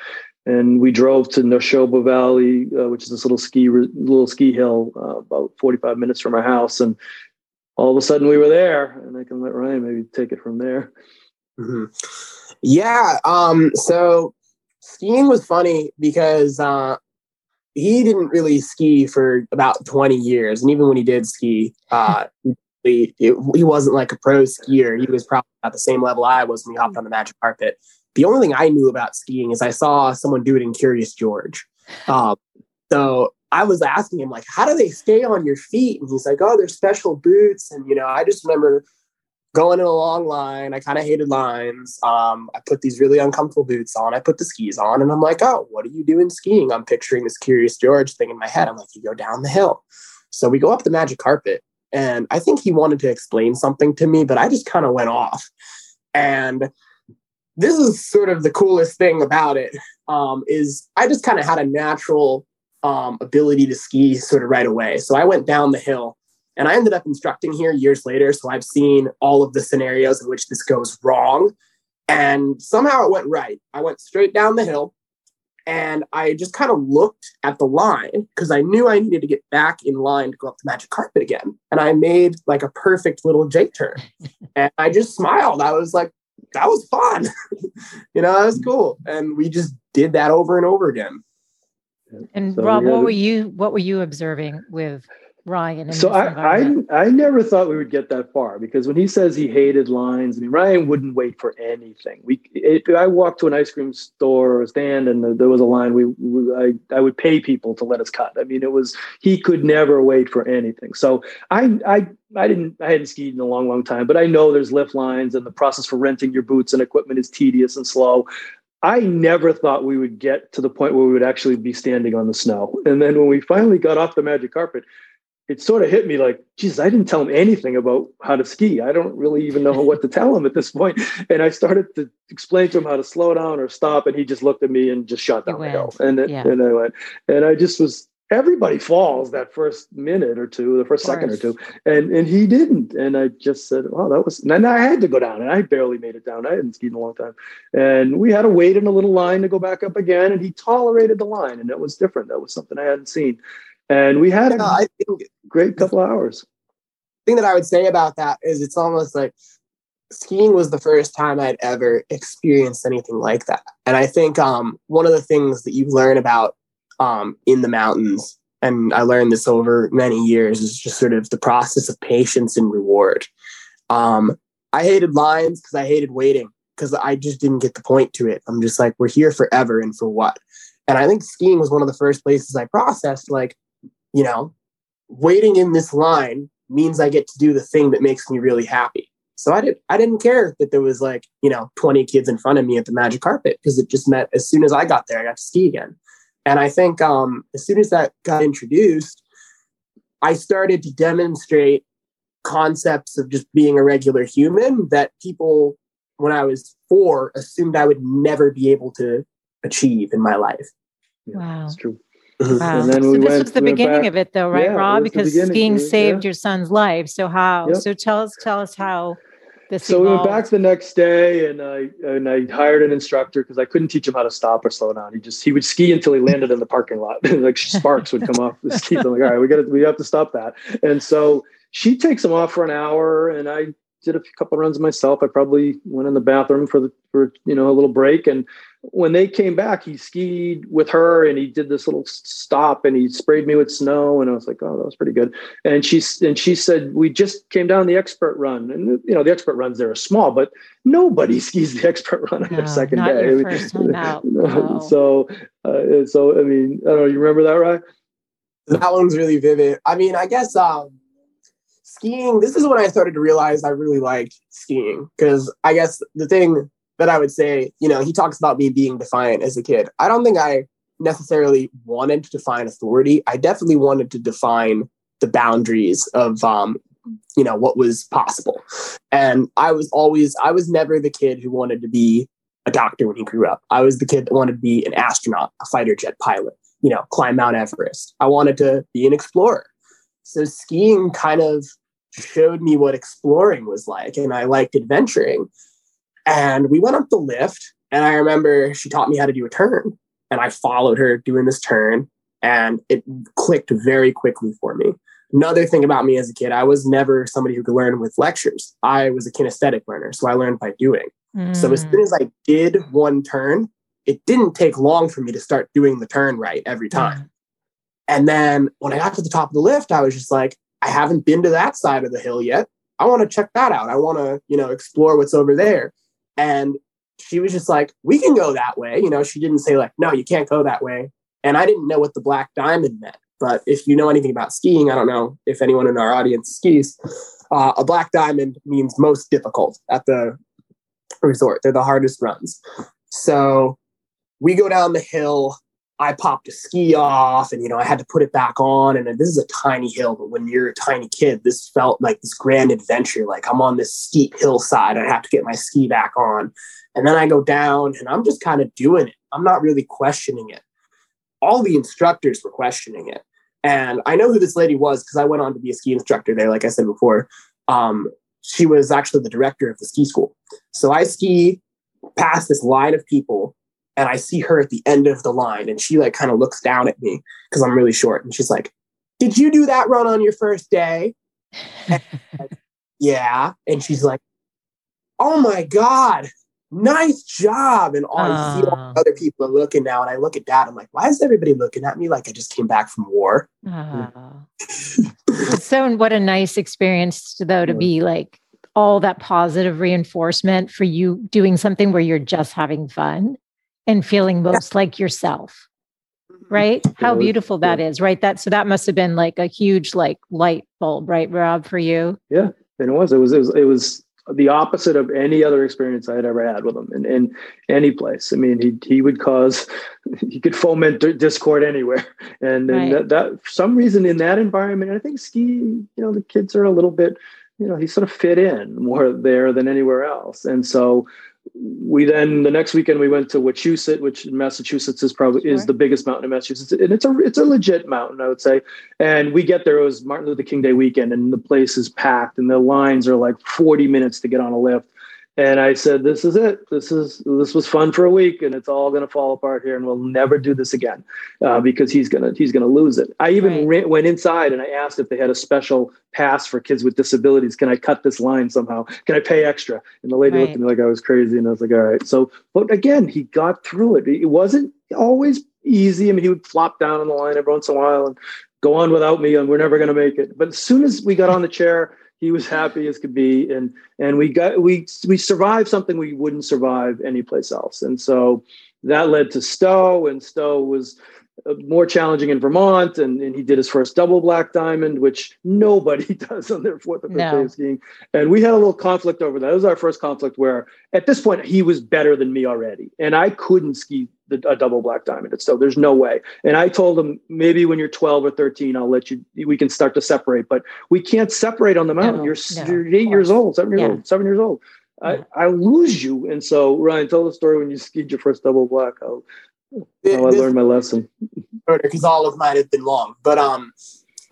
S3: and we drove to Nashoba Valley, uh, which is this little ski little ski hill uh, about 45 minutes from our house, and all of a sudden we were there. And I can let Ryan maybe take it from there.
S1: Mm-hmm. Yeah. Um, so skiing was funny because uh, he didn't really ski for about 20 years, and even when he did ski, uh, he, he wasn't like a pro skier. He was probably at the same level I was when he hopped on the magic carpet the only thing I knew about skiing is I saw someone do it in Curious George. Um, so I was asking him like, how do they stay on your feet? And he's like, oh, they're special boots. And you know, I just remember going in a long line. I kind of hated lines. Um, I put these really uncomfortable boots on. I put the skis on, and I'm like, oh, what are you doing skiing? I'm picturing this Curious George thing in my head. I'm like, you go down the hill. So we go up the magic carpet, and I think he wanted to explain something to me, but I just kind of went off. And this is sort of the coolest thing about it um, is I just kind of had a natural um, ability to ski sort of right away. So I went down the hill and I ended up instructing here years later. So I've seen all of the scenarios in which this goes wrong. And somehow it went right. I went straight down the hill and I just kind of looked at the line because I knew I needed to get back in line to go up the magic carpet again. And I made like a perfect little J turn. and I just smiled. I was like, that was fun. you know, that was mm. cool. And we just did that over and over again.
S2: And so Rob, what were you what were you observing with Ryan?
S3: so I, I I never thought we would get that far because when he says he hated lines, I mean Ryan wouldn't wait for anything. We if I walked to an ice cream store or stand and there was a line, we, we I I would pay people to let us cut. I mean it was he could never wait for anything. So I I I didn't I hadn't skied in a long long time, but I know there's lift lines and the process for renting your boots and equipment is tedious and slow. I never thought we would get to the point where we would actually be standing on the snow. And then when we finally got off the magic carpet, it sort of hit me like, Jesus, I didn't tell him anything about how to ski. I don't really even know what to tell him at this point. And I started to explain to him how to slow down or stop. And he just looked at me and just shot down the hill. And, it, yeah. and I went, and I just was, everybody falls that first minute or two, the first second or two. And, and he didn't. And I just said, well, that was, and I had to go down and I barely made it down. I hadn't skied in a long time. And we had to wait in a little line to go back up again. And he tolerated the line. And it was different. That was something I hadn't seen and we had I think, great couple hours.
S1: thing that I would say about that is it's almost like skiing was the first time I'd ever experienced anything like that. And I think um, one of the things that you learn about um, in the mountains, and I learned this over many years, is just sort of the process of patience and reward. Um, I hated lines because I hated waiting because I just didn't get the point to it. I'm just like, we're here forever and for what? And I think skiing was one of the first places I processed like, you know, waiting in this line means I get to do the thing that makes me really happy. So I didn't I didn't care that there was like, you know, 20 kids in front of me at the magic carpet because it just meant as soon as I got there, I got to ski again. And I think um, as soon as that got introduced, I started to demonstrate concepts of just being a regular human that people, when I was four, assumed I would never be able to achieve in my life.
S2: Yeah, wow.
S3: That's true.
S2: Wow. And then so we this went, was the beginning back. of it, though, right, yeah, Rob? Because skiing saved yeah. your son's life. So how? Yep. So tell us, tell us how this.
S3: So evolved. we went back the next day, and I and I hired an instructor because I couldn't teach him how to stop or slow down. He just he would ski until he landed in the parking lot, like sparks would come off the skis. I'm like, all right, we got to we have to stop that. And so she takes him off for an hour, and I did a couple runs myself. I probably went in the bathroom for the for you know a little break, and when they came back, he skied with her and he did this little stop and he sprayed me with snow. And I was like, oh, that was pretty good. And she, and she said, we just came down the expert run. And, you know, the expert runs there are small, but nobody skis the expert run on no, their second day.
S2: Your first time out.
S3: no. So, uh, so, I mean, I don't know, you remember that, right?
S1: That one's really vivid. I mean, I guess, um, skiing, this is when I started to realize I really liked skiing because I guess the thing that I would say, you know, he talks about me being defiant as a kid. I don't think I necessarily wanted to define authority. I definitely wanted to define the boundaries of um, you know, what was possible. And I was always I was never the kid who wanted to be a doctor when he grew up. I was the kid that wanted to be an astronaut, a fighter jet pilot, you know, climb Mount Everest. I wanted to be an explorer. So skiing kind of showed me what exploring was like, and I liked adventuring. And we went up the lift, and I remember she taught me how to do a turn, and I followed her doing this turn, and it clicked very quickly for me. Another thing about me as a kid, I was never somebody who could learn with lectures. I was a kinesthetic learner, so I learned by doing. Mm. So as soon as I did one turn, it didn't take long for me to start doing the turn right every time. Mm. And then when I got to the top of the lift, I was just like, I haven't been to that side of the hill yet. I want to check that out. I want to, you know, explore what's over there. And she was just like, we can go that way. You know, she didn't say, like, no, you can't go that way. And I didn't know what the black diamond meant. But if you know anything about skiing, I don't know if anyone in our audience skis, uh, a black diamond means most difficult at the resort. They're the hardest runs. So we go down the hill I popped a ski off and, you know, I had to put it back on. And this is a tiny hill, but when you're a tiny kid, this felt like this grand adventure. Like I'm on this steep hillside. I have to get my ski back on. And then I go down and I'm just kind of doing it. I'm not really questioning it. All the instructors were questioning it. And I know who this lady was because I went on to be a ski instructor there, like I said before. Um, she was actually the director of the ski school. So I ski past this line of people and I see her at the end of the line and she like kind of looks down at me because I'm really short and she's like, Did you do that run on your first day? yeah. And she's like, Oh my God, nice job. And all uh, I see all other people are looking now. And I look at dad, I'm like, why is everybody looking at me like I just came back from war? Uh,
S2: so what a nice experience though to be like all that positive reinforcement for you doing something where you're just having fun and feeling most yeah. like yourself mm-hmm. right how beautiful that is, right that so that must have been like a huge like light bulb right rob for you
S3: yeah and it was it was it was, it was the opposite of any other experience I had ever had with him in, in any place. I mean, he he would cause he could foment discord anywhere, and, right. and that, that for some reason in that environment, I think ski, you know, the kids are a little bit, you know, he sort of fit in more there than anywhere else, and so we then the next weekend we went to Wachusett, which in Massachusetts is probably sure. is the biggest mountain in Massachusetts, and it's a it's a legit mountain, I would say. And we get there it was Martin Luther King Day weekend, and the place is packed, and the lines are like forty minutes to get on a lift. And I said, "This is it. This is this was fun for a week, and it's all going to fall apart here, and we'll never do this again uh, because he's gonna he's gonna lose it." I even right. went inside and I asked if they had a special pass for kids with disabilities. Can I cut this line somehow? Can I pay extra? And the lady right. looked at me like I was crazy, and I was like, "All right." So, but again, he got through it. It wasn't always easy. I mean, he would flop down on the line every once in a while and go on without me, and we're never going to make it. But as soon as we got on the chair he was happy as could be. And and we got we we survived something we wouldn't survive anyplace else. And so that led to stowe and stowe was Uh, more challenging in Vermont, and, and he did his first double black diamond, which nobody does on their fourth or fifth no. day of skiing. And we had a little conflict over that. It was our first conflict where, at this point, he was better than me already, and I couldn't ski the, a double black diamond. So there's no way. And I told him maybe when you're 12 or 13, I'll let you. We can start to separate, but we can't separate on the mountain. No, you're, no, you're eight years old, seven years yeah. old, seven years old. I, I lose you. And so, Ryan, tell the story when you skied your first double black. Oh, I learned my lesson.
S1: Because all of mine have been long, but um,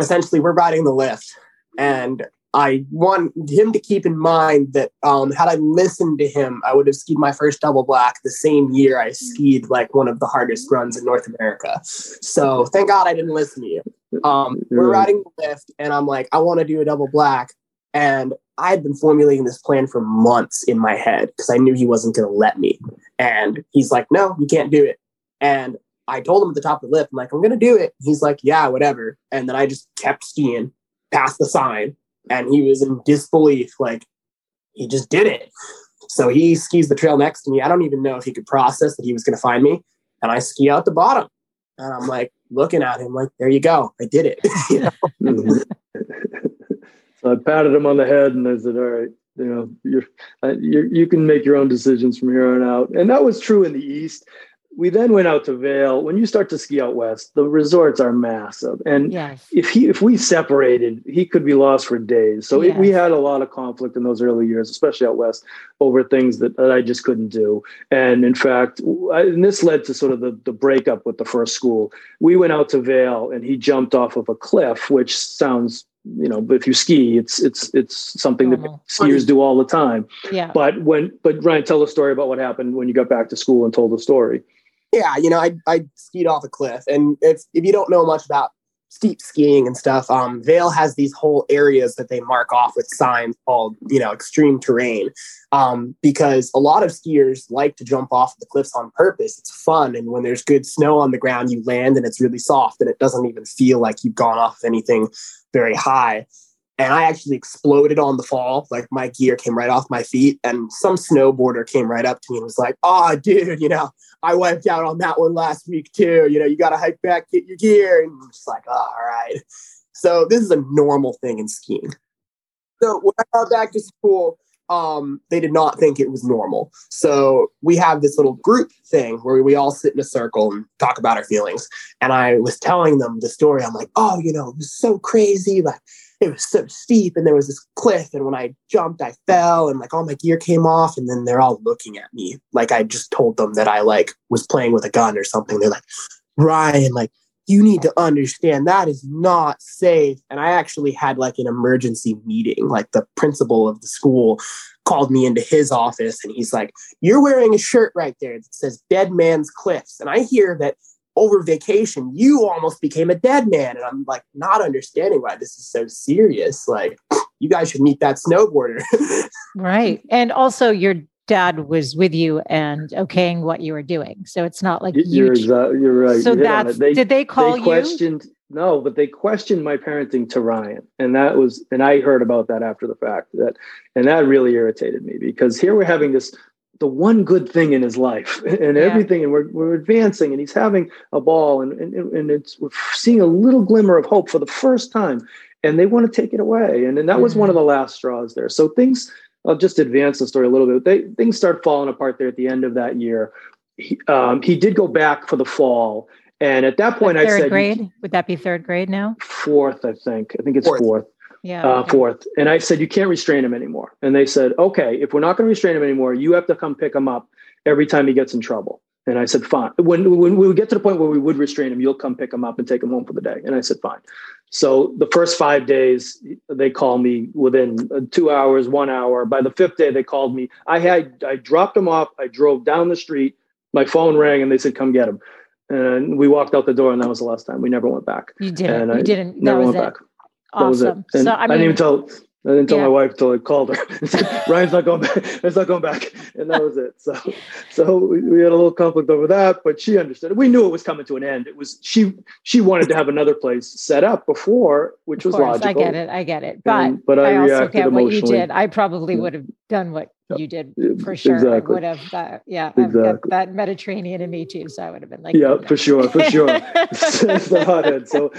S1: essentially we're riding the lift, and I want him to keep in mind that um, had I listened to him, I would have skied my first double black the same year I skied like one of the hardest runs in North America. So thank God I didn't listen to you. Um, we're riding the lift, and I'm like, I want to do a double black, and I had been formulating this plan for months in my head because I knew he wasn't going to let me. And he's like, No, you can't do it. And I told him at the top of the lift, I'm like, I'm gonna do it. He's like, yeah, whatever. And then I just kept skiing past the sign, and he was in disbelief, like he just did it. So he skis the trail next to me. I don't even know if he could process that he was gonna find me. And I ski out the bottom. And I'm like looking at him like, there you go, I did it.
S3: so I patted him on the head and I said, all right, you know, you're, you're, you can make your own decisions from here on out. And that was true in the East we then went out to Vail. When you start to ski out west, the resorts are massive, and
S2: Yes.
S3: if he if we separated, he could be lost for days. So it, we had a lot of conflict in those early years, especially out west, over things that, that I just couldn't do. And in fact, I, and this led to sort of the the breakup with the first school. We went out to Vail, and he jumped off of a cliff, which sounds you know, but if you ski, it's it's it's something that skiers do all the time.
S2: Yeah.
S3: But when but Ryan, tell the story about what happened when you got back to school and told the story.
S1: Yeah, you know, I I skied off a cliff, and if if you don't know much about steep skiing and stuff, um, Vail has these whole areas that they mark off with signs called you know extreme terrain, um, because a lot of skiers like to jump off the cliffs on purpose. It's fun, and when there's good snow on the ground, you land and it's really soft, and it doesn't even feel like you've gone off anything very high. And I actually exploded on the fall. Like my gear came right off my feet, and some snowboarder came right up to me and was like, "Oh, dude, you know." I wiped out on that one last week too. You know, you got to hike back, get your gear. And I'm just like, oh, all right. So this is a normal thing in skiing. So when I got back to school, um, they did not think it was normal. So we have this little group thing where we all sit in a circle and talk about our feelings. And I was telling them the story. I'm like, oh, you know, it was so crazy. Like it was so steep and there was this cliff and when i jumped i fell and like all my gear came off and then they're all looking at me. Like i just told them that i like was playing with a gun or something. They're like ryan like you need to understand that is not safe. And i actually had like an emergency meeting. Like the principal of the school called me into his office and he's like you're wearing a shirt right there that says dead man's cliffs. And i hear that over vacation, you almost became a dead man. And I'm like, not understanding why this is so serious. Like, you guys should meet that snowboarder.
S2: Right. And also your dad was with you and okaying what you were doing. So it's not like
S3: Y-
S2: you
S3: You're exa- you're right.
S2: So
S3: You
S2: that's.
S3: They-
S2: did they call
S3: they
S2: you?
S3: questioned no, but they questioned my parenting to Ryan, and that was and I heard about that after the fact. That and that really irritated me because here we're having this the one good thing in his life and
S2: Yeah.
S3: everything, and we're we're advancing, and he's having a ball, and and, and it's we're seeing a little glimmer of hope for the first time, and they want to take it away, and and that was one of the last straws there. So things. I'll just advance the story a little bit. They, things start falling apart there at the end of that year. He, um, he did go back for the fall, and at that point, I
S2: third
S3: said
S2: grade? Would that be third grade now?
S3: fourth. I think. I think it's
S1: Fourth.
S3: fourth.
S2: Yeah.
S3: Uh,
S2: okay.
S3: fourth. And I said, you can't restrain him anymore. And they said, okay, if we're not going to restrain him anymore, you have to come pick him up every time he gets in trouble. And I said, fine. When, when we would get to the point where we would restrain him, you'll come pick him up and take him home for the day. And I said, fine. So the first five days, they call me within uh, two hours, one hour. By the fifth day, they called me. I had, I dropped him off. I drove down the street. My phone rang and they said, come get him. And we walked out the door, and that was the last time. We never went back.
S2: You didn't.
S3: and
S2: You
S3: I
S2: didn't.
S3: Never went
S2: it.
S3: back. That was it.
S2: Awesome. So I
S3: didn't even tell. I didn't tell
S2: Yeah.
S3: my wife until I called her. Ryan's not going back. Ryan's not going back, and that was it. So, so we, we had a little conflict over that, but she understood. We knew it was coming to an end. It was she. She wanted to have another place set up before, which
S2: of
S3: was
S2: course,
S3: logical.
S2: I get it. I get it. But
S3: And- but I
S2: I, also get what you did. I probably would have done what you did for sure.
S3: exactly.
S2: I would have. Uh, yeah. I've got
S3: Exactly.
S2: that Mediterranean in me too. So I would have been like,
S3: Yeah,
S2: no.
S3: for sure, for sure. It's the hothead. So,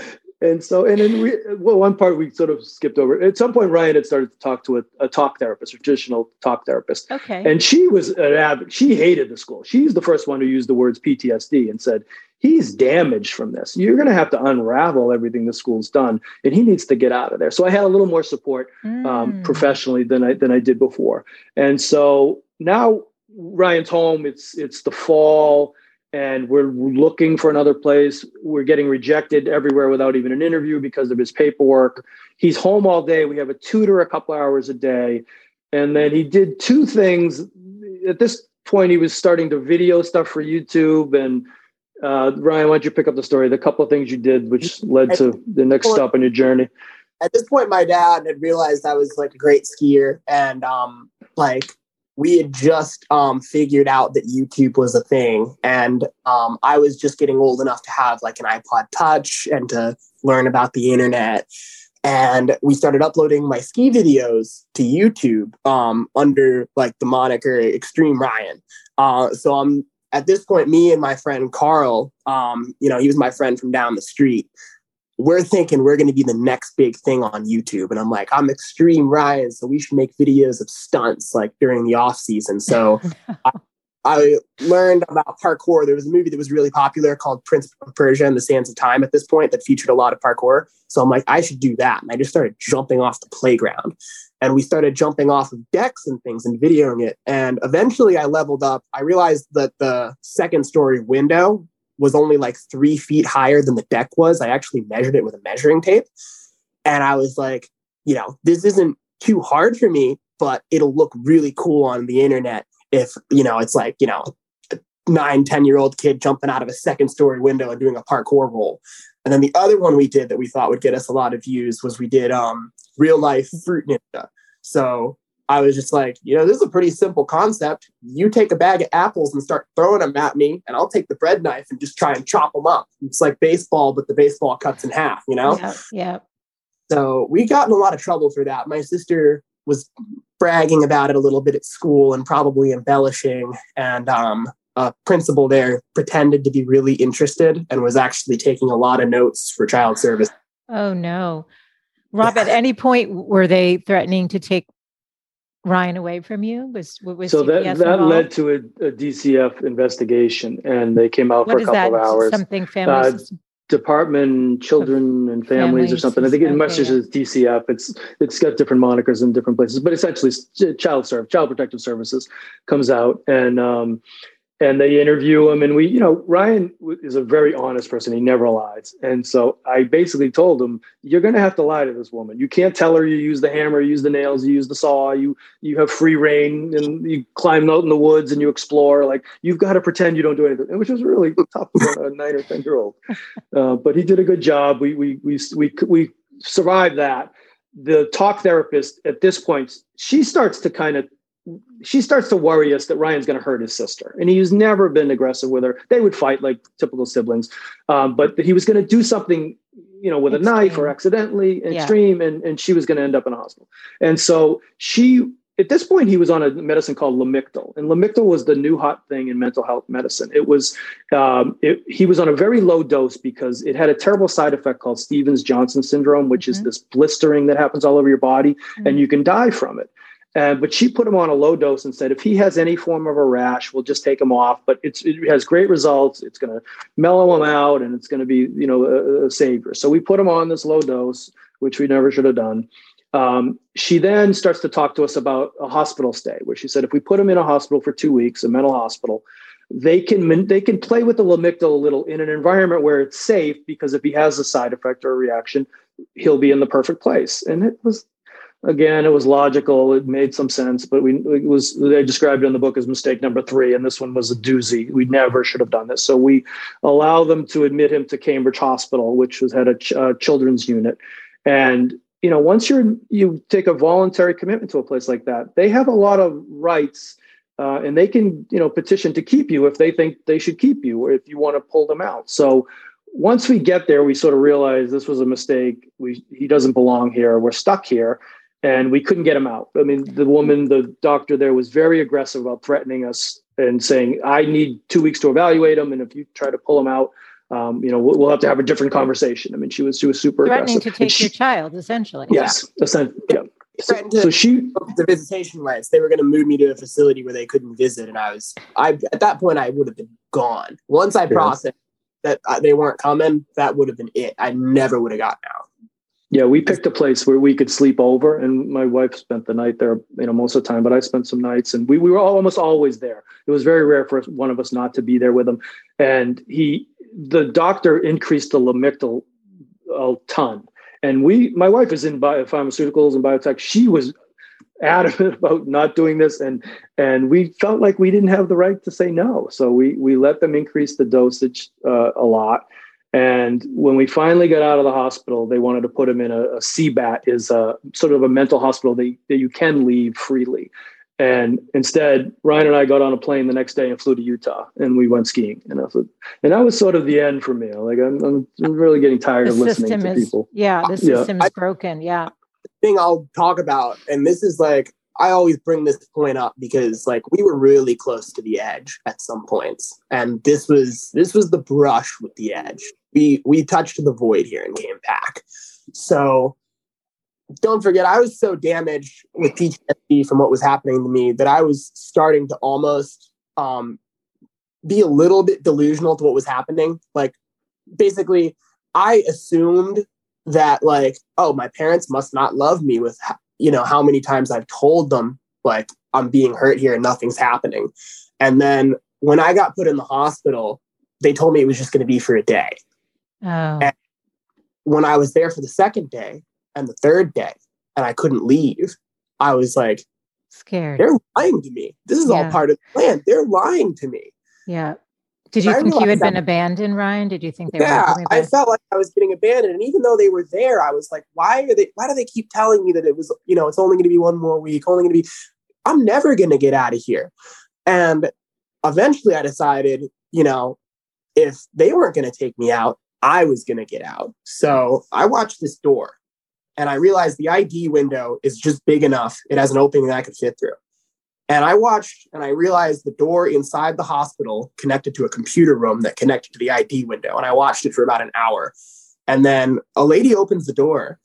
S3: and so, and then we, well, one part we sort of skipped over. At some point, Ryan had started to talk to a, a talk therapist, a traditional talk therapist.
S2: okay.
S3: And she was an avid, she hated the school. She's the first one who used the words PTSD and said, he's damaged from this. You're going to have to unravel everything the school's done, and he needs to get out of there. So I had a little more support um,
S2: Mm.
S3: professionally than I than I did before. And so now Ryan's home. It's it's the fall, and we're looking for another place. We're getting rejected everywhere without even an interview because of his paperwork. He's home all day. We have a tutor a couple hours a day, and then he did two things. At this point, he was starting to video stuff for YouTube and. Uh, Ryan, why don't you pick up the story? The couple of things you did, which led to the next stop on your journey.
S1: At this point, my dad had realized I was like a great skier, and um, like we had just um, figured out that YouTube was a thing, and um, I was just getting old enough to have like an iPod Touch and to learn about the internet. And we started uploading my ski videos to YouTube um, under like the moniker Extreme Ryan. Uh, so I'm at this point, me and my friend Carl, um, you know, he was my friend from down the street. We're thinking we're going to be the next big thing on YouTube, and I'm like, I'm Extreme Ryan, so we should make videos of stunts like during the off season. So I I learned about parkour. There was a movie that was really popular called Prince of Persia and the Sands of Time at this point that featured a lot of parkour. So I'm like, I should do that. And I just started jumping off the playground. And we started jumping off of decks and things and videoing it. And eventually I leveled up. I realized that the second story window was only like three feet higher than the deck was. I actually measured it with a measuring tape. And I was like, you know, this isn't too hard for me, but it'll look really cool on the internet if you know it's like you know a nine ten year old kid jumping out of a second story window and doing a parkour roll and then the other one we did that we thought would get us a lot of views was we did um real life fruit ninja so i was just like you know this is a pretty simple concept you take a bag of apples and start throwing them at me and i'll take the bread knife and just try and chop them up it's like baseball but the baseball cuts in half you know
S2: yeah, yeah.
S1: so we got in a lot of trouble for that my sister was bragging about it a little bit at school and probably embellishing. And um, a principal there pretended to be really interested and was actually taking a lot of notes for child service.
S2: Oh no. Rob, at any point were they threatening to take Ryan away from you? Was, was
S3: so that that involved? led to a, a, DCF investigation, and they came out what for a couple of hours.
S2: Something family uh,
S3: Department Children and Families, families or something. I think it must just as DCF. It's it's got different monikers in different places, but essentially, Child Serve, Child Protective Services comes out and um, and they interview him and we you know ryan is a very honest person. He never lies. And so i basically told him you're going to have to lie to this woman. You can't tell her you use the hammer you use the nails you use the saw you you have free reign and you climb out in the woods and you explore. Like you've got to pretend you don't do anything which was really tough for a nine or ten year old. Uh, but he did a good job. We we we we, we survived that. The talk therapist at this point she starts to kind of she starts to worry us that Ryan's going to hurt his sister. And he's never been aggressive with her. They would fight like typical siblings, um, but he was going to do something, you know, with extreme. a knife or accidentally extreme, yeah. and, and she was going to end up in a hospital. And so she, at this point, he was on a medicine called Lamictal, and Lamictal was the new hot thing in mental health medicine. It was, um, it, he was on a very low dose because it had a terrible side effect called Stevens Johnson syndrome, which mm-hmm. is this blistering that happens all over your body, mm-hmm. and you can die from it. Uh, but she put him on a low dose and said, if he has any form of a rash, we'll just take him off. But it's, it has great results. It's going to mellow him out and it's going to be, you know, a, a, savior. So we put him on this low dose, which we never should have done. Um, she then starts to talk to us about a hospital stay, where she said, if we put him in a hospital for two weeks, a mental hospital, they can they can play with the lamictal a little in an environment where it's safe because if he has a side effect or a reaction, he'll be in the perfect place. And it was again, it was logical. It made some sense, but we it was they described in the book as mistake number three, and this one was a doozy. We never should have done this. So we allow them to admit him to Cambridge Hospital, which was had a ch- children's unit, and you know once you're you take a voluntary commitment to a place like that, they have a lot of rights. Uh, and they can, you know, petition to keep you if they think they should keep you, or if you want to pull them out. So, once we get there, we sort of realize this was a mistake. We he doesn't belong here. We're stuck here, and we couldn't get him out. I mean, the woman, the doctor there was very aggressive about threatening us and saying, I need two weeks to evaluate him. And if you try to pull him out, um, you know, we'll, we'll, have to have a different conversation. I mean, she was, she was super
S2: threatening
S3: aggressive.
S2: to take she, your child, essentially.
S3: Yes. Yeah. Essentially, yeah.
S1: So, so, she the visitation rights. They were going to move me to a facility where they couldn't visit, and I was I at that point I would have been gone. Once I processed that uh, they weren't coming, that would have been it. I never would have gotten out.
S3: Yeah, we picked a place where we could sleep over, and my wife spent the night there. You know, most of the time, but I spent some nights, and we, we were almost always there. It was very rare for one of us not to be there with him. And he, the doctor, increased the lamictal a ton. And we, my wife is in bio, pharmaceuticals and biotech. She was adamant about not doing this, and and we felt like we didn't have the right to say no. So we we let them increase the dosage uh, a lot and when we finally got out of the hospital, they wanted to put him in a, a CBAT, is a sort of a mental hospital that, that you can leave freely. And instead, Ryan and I got on a plane the next day and flew to Utah, and we went skiing. And I was, and that was sort of the end for me. Like I'm, I'm really getting tired
S2: the
S3: of listening to
S2: is,
S3: people.
S2: Yeah, the system yeah. is broken. Yeah.
S1: The thing I'll talk about, and this is like I always bring this point up because like we were really close to the edge at some points, and this was this was the brush with the edge. We we touched the void here and came back. So don't forget, I was so damaged with PTSD from what was happening to me that I was starting to almost um, be a little bit delusional to what was happening. Like, basically, I assumed that, like, oh, my parents must not love me with, you know, how many times I've told them, like, I'm being hurt here and nothing's happening. And then when I got put in the hospital, they told me it was just going to be for a day.
S2: Oh.
S1: And when I was there for the second day and the third day, and I couldn't leave, I was like,
S2: scared.
S1: They're lying to me. This is yeah. all part of the plan. They're lying to me.
S2: Yeah. Did you think you had been abandoned, Ryan? Did you think they
S1: yeah, were? Yeah, I felt like I was getting abandoned, and even though they were there, I was like, "Why are they? Why do they keep telling me that it was? You know, it's only going to be one more week. Only going to be. I'm never going to get out of here." And eventually, I decided, you know, if they weren't going to take me out, I was going to get out. So I watched this door, and I realized the ID window is just big enough. It has an opening that I could fit through. And I watched and I realized the door inside the hospital connected to a computer room that connected to the ID window. And I watched it for about an hour. And then a lady opens the door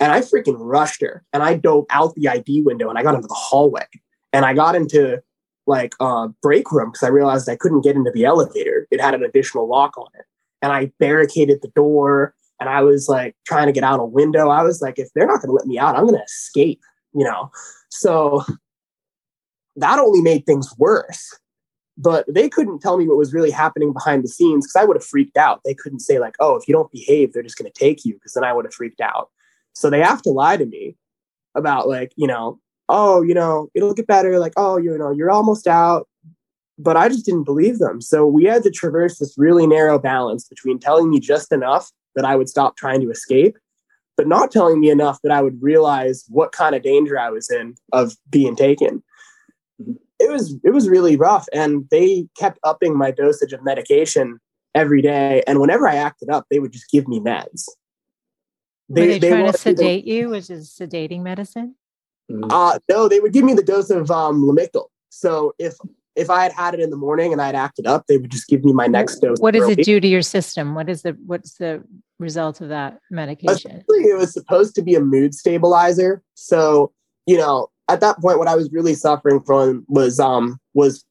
S1: and I freaking rushed her and I dove out the ID window and I got into the hallway and I got into like a break room because I realized I couldn't get into the elevator. It had an additional lock on it. And I barricaded the door and I was like trying to get out a window. I was like, if they're not going to let me out, I'm going to escape, you know? So that only made things worse. But they couldn't tell me what was really happening behind the scenes because I would have freaked out. They couldn't say, like, oh, if you don't behave, they're just going to take you because then I would have freaked out. So they have to lie to me about, like, you know, oh, you know, it'll get better. Like, oh, you know, you're almost out. But I just didn't believe them. So we had to traverse this really narrow balance between telling me just enough that I would stop trying to escape, but not telling me enough that I would realize what kind of danger I was in of being taken. It was it was really rough and they kept upping my dosage of medication every day and whenever i acted up they would just give me meds.
S2: They, Were they, they trying to sedate you which is sedating medicine?
S1: Mm. uh no they would give me the dose of um lamictal. So if if i had had it in the morning and i'd acted up they would just give me my next dose
S2: what does it do to your system what is the what's the result of that medication
S1: it was supposed to be a mood stabilizer so you know at that point, what I was really suffering from was um was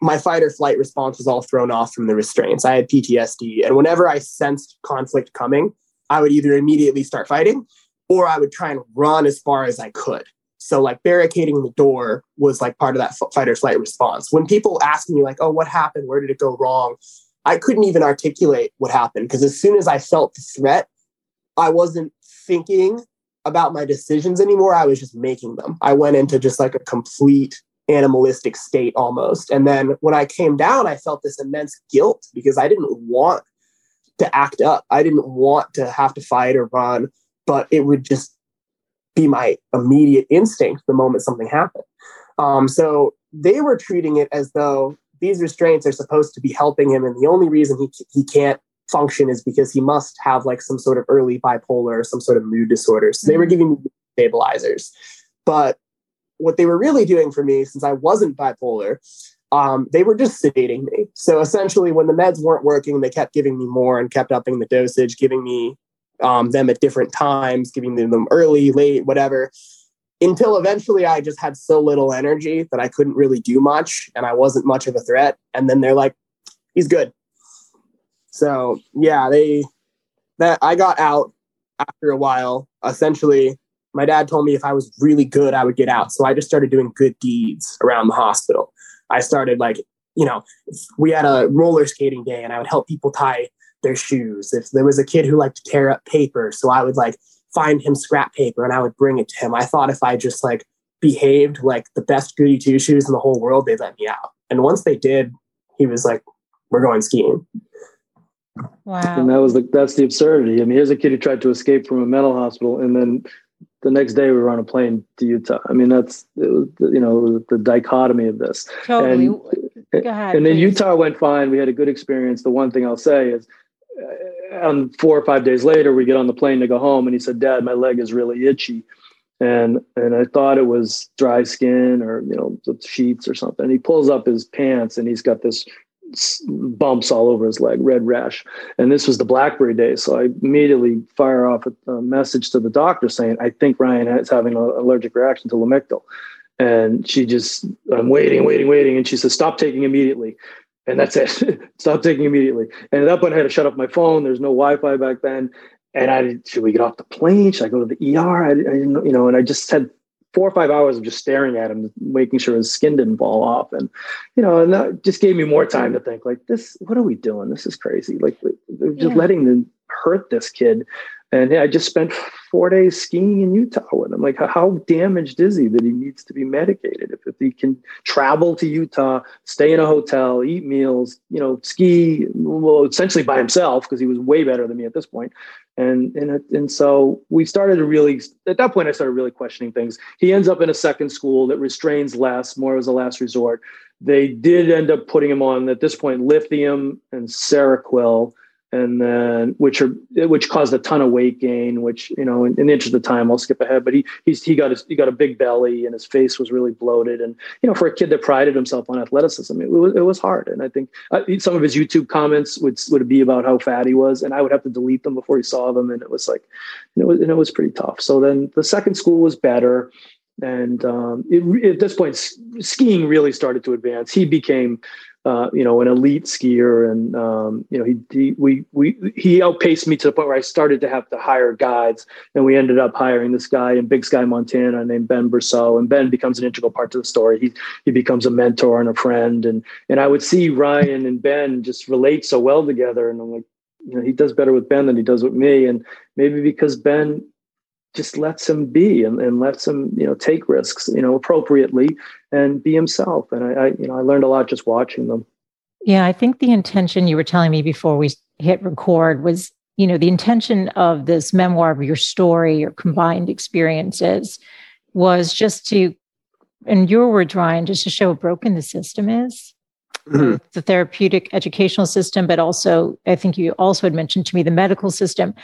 S1: my fight or flight response was all thrown off from the restraints. I had PTSD, and whenever I sensed conflict coming, I would either immediately start fighting, or I would try and run as far as I could. So like barricading the door was like part of that fight or flight response. When people ask me like, "Oh, what happened? Where did it go wrong?" I couldn't even articulate what happened because as soon as I felt the threat, I wasn't thinking about my decisions anymore. I was just making them. I went into just like a complete animalistic state almost. And then when I came down, I felt this immense guilt because I didn't want to act up. I didn't want to have to fight or run, but it would just be my immediate instinct the moment something happened. Um, so they were treating it as though these restraints are supposed to be helping him, and the only reason he he can't function is because he must have like some sort of early bipolar or some sort of mood disorder. So they were mm-hmm. giving me stabilizers. But what they were really doing for me, since I wasn't bipolar, um, they were just sedating me. So essentially, when the meds weren't working, they kept giving me more and kept upping the dosage, giving me um, them at different times, giving them early, late, whatever. Until eventually, I just had so little energy that I couldn't really do much, and I wasn't much of a threat. And then they're like, "He's good. So yeah, they that I got out after a while. Essentially, my dad told me if I was really good, I would get out. So I just started doing good deeds around the hospital. I started like, you know, we had a roller skating day and I would help people tie their shoes. If there was a kid who liked to tear up paper, so I would like find him scrap paper and I would bring it to him. I thought if I just like behaved like the best goody two shoes in the whole world, they'd let me out. And once they did, he was like, We're going skiing.
S2: Wow.
S3: And that was the that's the absurdity. I mean, here's a kid who tried to escape from a mental hospital, and then the next day we were on a plane to Utah. I mean, that's was, you know the dichotomy of this.
S2: Totally. And, Go ahead,
S3: and then Utah went fine. We had a good experience. The one thing I'll say is, uh, on four or five days later, we get on the plane to go home, and he said, "Dad, my leg is really itchy." And and I thought it was dry skin or you know sheets or something. And he pulls up his pants and he's got this bumps all over his leg, red rash. And this was the Blackberry day. So I immediately fire off a, a message to the doctor saying, I think Ryan is having an allergic reaction to Lamictal. And she just, I'm waiting, waiting, waiting. And she says, stop taking immediately. And that's it. stop taking immediately. And at that point, I had to shut off my phone. There's no Wi Fi back then. And I, should we get off the plane? Should I go to the ER? I, I you know, and I just had four or five hours of just staring at him, making sure his skin didn't fall off. And, you know, and that just gave me more time to think like this, what are we doing? This is crazy. Like just yeah. letting them hurt this kid. And I just spent four days skiing in Utah with him. Like, how damaged is he that he needs to be medicated? If, if he can travel to Utah, stay in a hotel, eat meals, you know, ski, well, essentially by himself, because he was way better than me at this point. And, and, and so we started to really, at that point, I started really questioning things. He ends up in a second school that restrains less, more as a last resort. They did end up putting him on, at this point, lithium and Seroquel and then which are which caused a ton of weight gain. Which you know, in, in the interest of time, I'll skip ahead. But he he's he got his he got a big belly and his face was really bloated. And you know, for a kid that prided himself on athleticism, it was it was hard. And I think uh, some of his YouTube comments would would be about how fat he was, and I would have to delete them before he saw them. And it was like, and it was and it was pretty tough. So then the second school was better. And um, it, at this point, skiing really started to advance. He became uh, you know, an elite skier, and um, you know, he, he we we he outpaced me to the point where I started to have to hire guides, and we ended up hiring this guy in Big Sky, Montana, named Ben Berceau, and Ben becomes an integral part to the story. He he becomes a mentor and a friend, and and I would see Ryan and Ben just relate so well together, and I'm like, you know, he does better with Ben than he does with me, and maybe because Ben just lets him be and, and lets him you know take risks you know appropriately and be himself. And I, I, you know i learned a lot just watching them.
S2: Yeah i think the intention you were telling me before we hit record was you know the intention of this memoir of your story your combined experiences was just to in your words ryan just to show how broken the system is mm-hmm. the therapeutic educational system but also i think you also had mentioned to me the medical system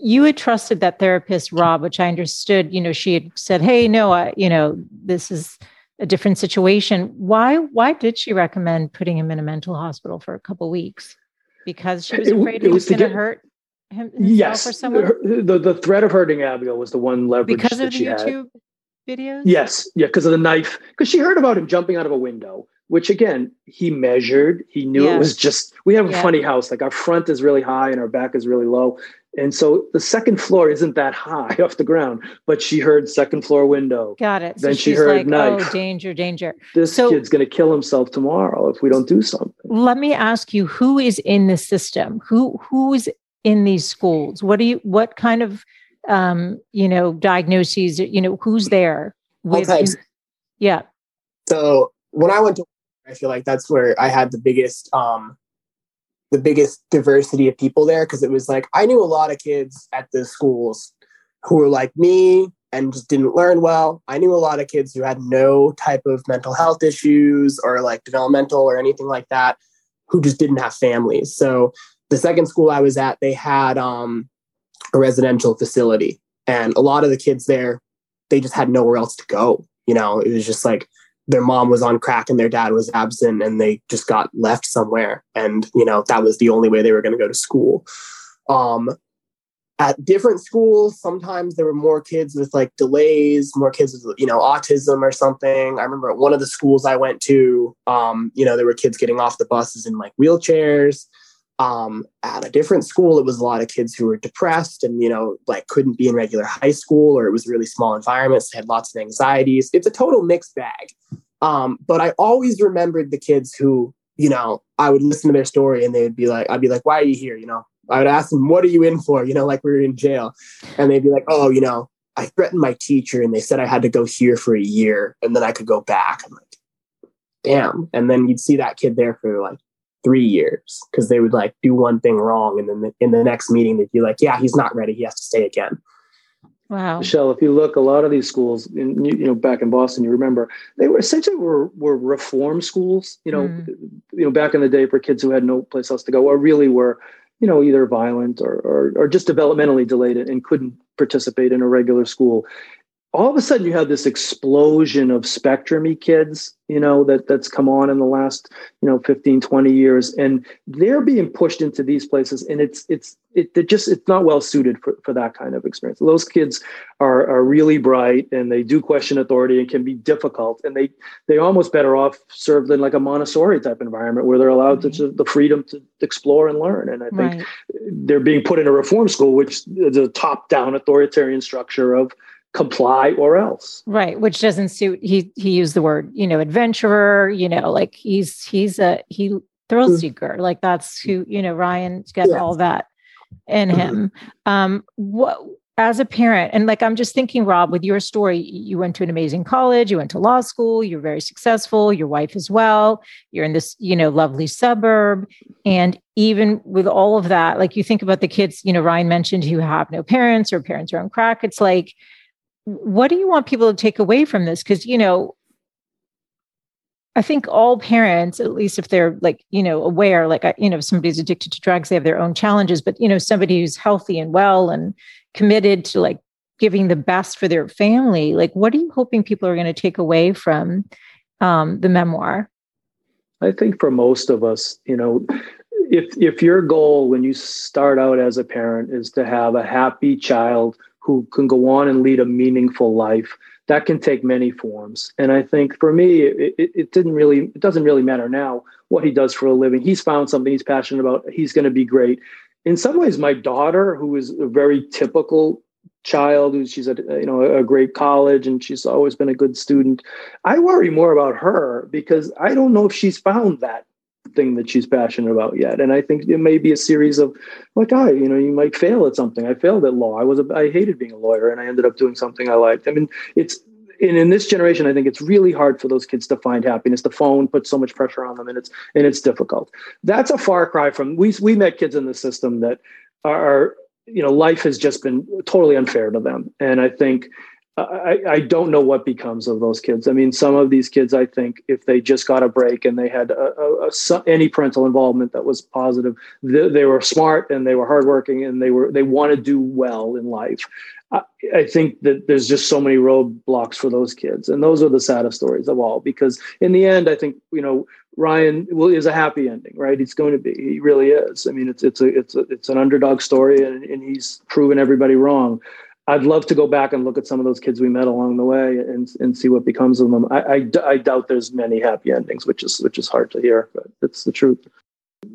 S2: you had trusted that therapist rob which i understood you know she had said hey no I, you know this is a different situation why why did she recommend putting him in a mental hospital for a couple weeks because she was afraid it, it was, was going to hurt him
S3: yes or someone the, the threat of hurting abigail was the one leverage
S2: because of
S3: the
S2: youtube had. videos
S3: yes yeah because of the knife because she heard about him jumping out of a window which again he measured he knew yeah. it was just we have a yeah. funny house like our front is really high and our back is really low and so the second floor isn't that high off the ground, but she heard second floor window.
S2: Got it.
S3: Then so she heard like, knife.
S2: Oh, danger, danger.
S3: This so, kid's going to kill himself tomorrow if we don't do something.
S2: Let me ask you, who is in the system? Who who's in these schools? What do you? What kind of um, you know diagnoses? You know, who's there?
S1: With, okay.
S2: Yeah.
S1: So when I went to, I feel like that's where I had the biggest um the biggest diversity of people there because it was like I knew a lot of kids at the schools who were like me and just didn't learn well. I knew a lot of kids who had no type of mental health issues or like developmental or anything like that who just didn't have families. So the second school I was at, they had um, a residential facility and a lot of the kids there, they just had nowhere else to go. You know, it was just like their mom was on crack and their dad was absent and they just got left somewhere. And you know that was the only way they were going to go to school. Um, at different schools sometimes there were more kids with like delays more kids with you know autism or something. I remember at one of the schools i went to um, you know there were kids getting off the buses in like wheelchairs um, at a different school it was a lot of kids who were depressed and you know like couldn't be in regular high school or it was really small environments had lots of anxieties. It's a total mixed bag. Um, but i always remembered the kids who you know i would listen to their story and they would be like i'd be like why are you here? You know i would ask them what are you in for? You know like we were in jail. And they'd be like oh you know i threatened my teacher and they said i had to go here for a year and then i could go back. I'm like damn. And then you'd see that kid there for like three years because they would like do one thing wrong and then the, in the next meeting they'd be like yeah he's not ready. He has to stay again.
S2: Wow.
S3: Michele if you look a lot of these schools in you, know back in boston you remember they were essentially were, were reform schools you know mm. you know back in the day for kids who had no place else to go or really were you know either violent or, or, or just developmentally delayed and couldn't participate in a regular school all of a sudden you have this explosion of spectrumy kids you know that that's come on in the last you know 15 20 years and they're being pushed into these places and it's it's it just it's not well suited for, for that kind of experience those kids are are really bright and they do question authority and can be difficult and they they almost better off served in like a montessori type environment where they're allowed right. Mm-hmm. to, the freedom to explore and learn and i think right. they're being put in a reform school which is a top down authoritarian structure of comply or else
S2: right which doesn't suit he he used the word you know adventurer you know like he's he's a he thrill seeker like that's who you know ryan's got yeah. all that in mm-hmm. him um what as a parent and like i'm just thinking rob with your story you went to an amazing college you went to law school you're very successful your wife as well you're in this you know lovely suburb and even with all of that like you think about the kids you know ryan mentioned who have no parents or parents are on crack it's like what do you want people to take away from this? Because, you know, I think all parents, at least if they're like, you know, aware, like, you know, if somebody's addicted to drugs, they have their own challenges, but, you know, somebody who's healthy and well and committed to like giving the best for their family, like, what are you hoping people are going to take away from um, the memoir?
S3: I think for most of us, you know, if if your goal when you start out as a parent is to have a happy child who can go on and lead a meaningful life that can take many forms. And i think for me it, it, it, didn't really it doesn't really matter now what he does for a living. He's found something he's passionate about. He's going to be great. In some ways my daughter who is a very typical child who she's at you know a great college and she's always been a good student i worry more about her because i don't know if she's found that thing that she's passionate about yet. And I think it may be a series of like, I, you know, you might fail at something. I failed at law. I was, a, I hated being a lawyer and I ended up doing something I liked. I mean, it's, and in this generation, I think it's really hard for those kids to find happiness. The phone puts so much pressure on them, and it's and it's difficult. That's a far cry from we we met kids in the system that are you know life has just been totally unfair to them, and I think I, I, don't know what becomes of those kids. I mean, some of these kids, I think, if they just got a break and they had a, a, a, any parental involvement that was positive, they, they, were smart and they were hardworking and they were they want to do well in life. I, I think that there's just so many roadblocks for those kids, and those are the saddest stories of all. Because in the end, I think you know Ryan will, is a happy ending, right? He's going to be. He really is. I mean, it's it's a it's a, it's an underdog story, and, and he's proven everybody wrong. I'd love to go back and look at some of those kids we met along the way and and see what becomes of them. I, I, I doubt there's many happy endings, which is which is hard to hear, but it's the truth.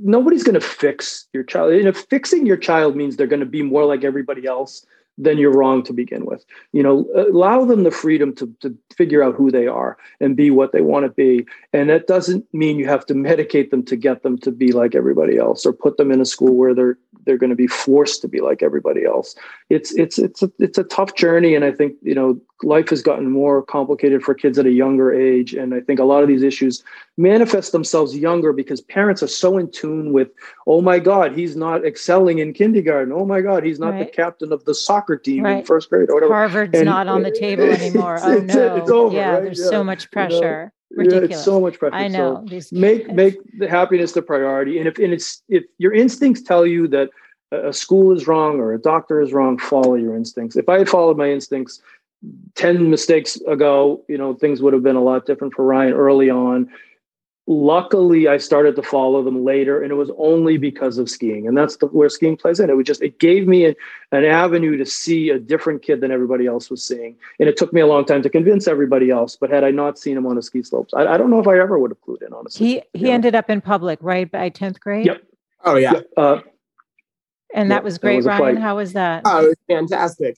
S3: Nobody's going to fix your child. And if fixing your child means they're going to be more like everybody else, then you're wrong to begin with. You know, allow them the freedom to, to figure out who they are and be what they want to be. And that doesn't mean you have to medicate them to get them to be like everybody else or put them in a school where they're they're going to be forced to be like everybody else. It's it's it's a, it's a tough journey, and I think you know life has gotten more complicated for kids at a younger age, and I think a lot of these issues manifest themselves younger because parents are so in tune with, oh my God, he's not excelling in kindergarten. Oh my God, he's not right. the captain of the soccer team right. in first grade or whatever.
S2: Harvard's and, not on the table anymore. oh no, it's over, yeah, right? there's yeah. so much pressure. You know? Ridiculous.
S3: It's so much pressure.
S2: I know.
S3: So make make the happiness the priority, and if and it's if your instincts tell you that a school is wrong or a doctor is wrong, follow your instincts. If I had followed my instincts 10 mistakes ago, you know, things would have been a lot different for Ryan early on. Luckily, I started to follow them later, and it was only because of skiing. And that's the, where skiing plays in. It was just, it gave me an, an avenue to see a different kid than everybody else was seeing. And it took me a long time to convince everybody else. But had I not seen him on the ski slopes, I, I don't know if I ever would have clued in, honestly.
S2: He, he know? ended up in public, right? By 10th grade?
S3: Yep.
S1: Oh, yeah.
S3: Yep. Uh,
S2: and that was great, that was Ryan. How was that?
S1: Oh, it was fantastic.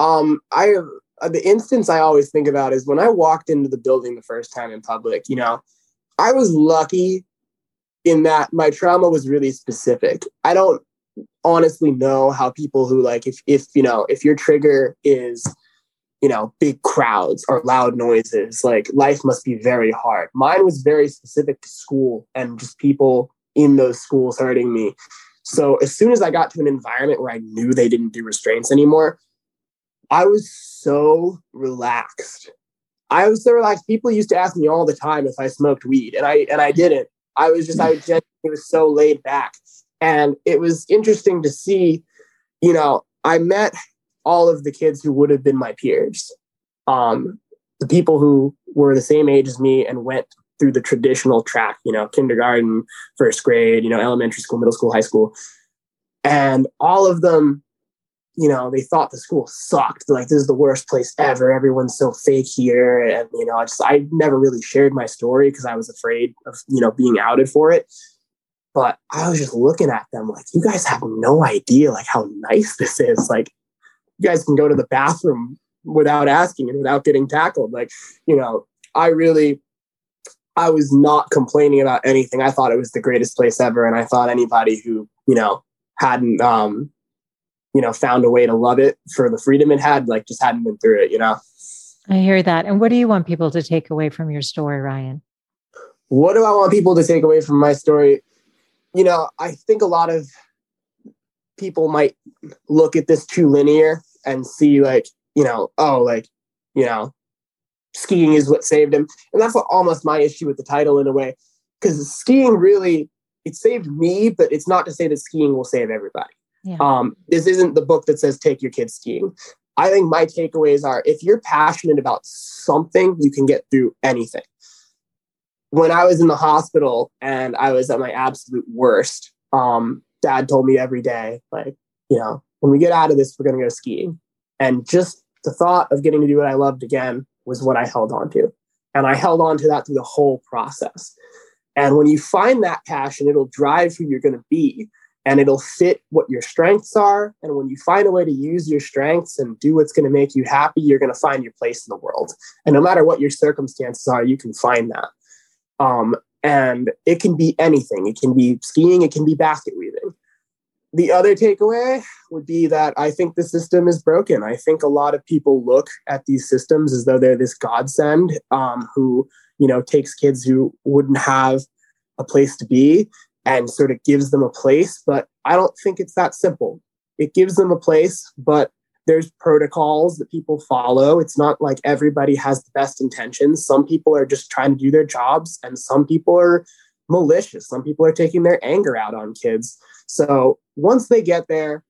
S1: Um, I have uh, the instance I always think about is when I walked into the building the first time in public. You know, I was lucky in that my trauma was really specific. I don't honestly know how people who like if if you know if your trigger is you know big crowds or loud noises like life must be very hard mine was very specific to school and just people in those schools hurting me so as soon as I got to an environment where I knew they didn't do restraints anymore, I was so relaxed. I was so relaxed. People used to ask me all the time if I smoked weed, and I and I didn't. I was just I genuinely was so laid back, and it was interesting to see. You know, I met all of the kids who would have been my peers, um, the people who were the same age as me and went through the traditional track, you know, kindergarten, first grade, you know, elementary school, middle school, high school. And all of them, you know, they thought the school sucked. Like, this is the worst place ever. Everyone's so fake here. And, you know, I just, I never really shared my story because I was afraid of, you know, being outed for it. But I was just looking at them like, you guys have no idea, like, how nice this is. Like, you guys can go to the bathroom without asking and without getting tackled. Like, you know, I really, I was not complaining about anything. I thought it was the greatest place ever. And I thought anybody who, you know, hadn't, um, you know, found a way to love it for the freedom it had, like just hadn't been through it, you know?
S2: I hear that. And what do you want people to take away from your story, Ryan?
S1: What do I want people to take away from my story? You know, I think a lot of people might look at this too linear and see like, you know, oh, like, you know, skiing is what saved him. And that's what, almost my issue with the title in a way, because skiing really, it saved me, but it's not to say that skiing will save everybody. Yeah. Um, this isn't the book that says take your kids skiing. I think my takeaways are if you're passionate about something, you can get through anything. When I was in the hospital and I was at my absolute worst, um, dad told me every day, like, you know, when we get out of this, we're going to go skiing. And just the thought of getting to do what I loved again was what I held on to. And I held on to that through the whole process. And when you find that passion, it'll drive who you're going to be and it'll fit what your strengths are. And when you find a way to use your strengths and do what's going to make you happy, you're going to find your place in the world. And no matter what your circumstances are, you can find that. Um, and it can be anything. It can be skiing, it can be basket weaving, the other takeaway would be that I think the system is broken. I think a lot of people look at these systems as though they're this godsend um, who, you know, takes kids who wouldn't have a place to be and sort of gives them a place. But I don't think it's that simple. It gives them a place, but there's protocols that people follow. It's not like everybody has the best intentions. Some people are just trying to do their jobs, and some people are malicious. Some people are taking their anger out on kids. So once they get there,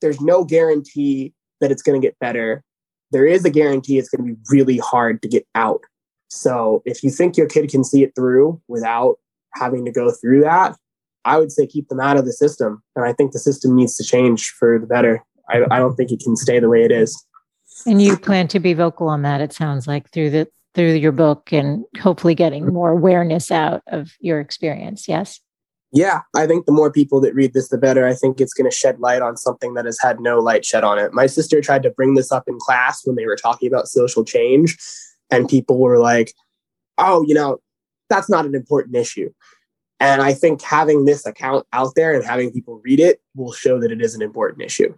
S1: there's no guarantee that it's going to get better. There is a guarantee it's going to be really hard to get out. So if you think your kid can see it through without having to go through that, I would say keep them out of the system. And I think the system needs to change for the better. I, I don't think it can stay the way it is.
S2: And you plan to be vocal on that, it sounds like, through the through your book and hopefully getting more awareness out of your experience. Yes
S1: yeah, I think the more people that read this, the better. I think it's going to shed light on something that has had no light shed on it. My sister tried to bring this up in class when they were talking about social change, and people were like, oh, you know, that's not an important issue. And I think having this account out there and having people read it will show that it is an important issue.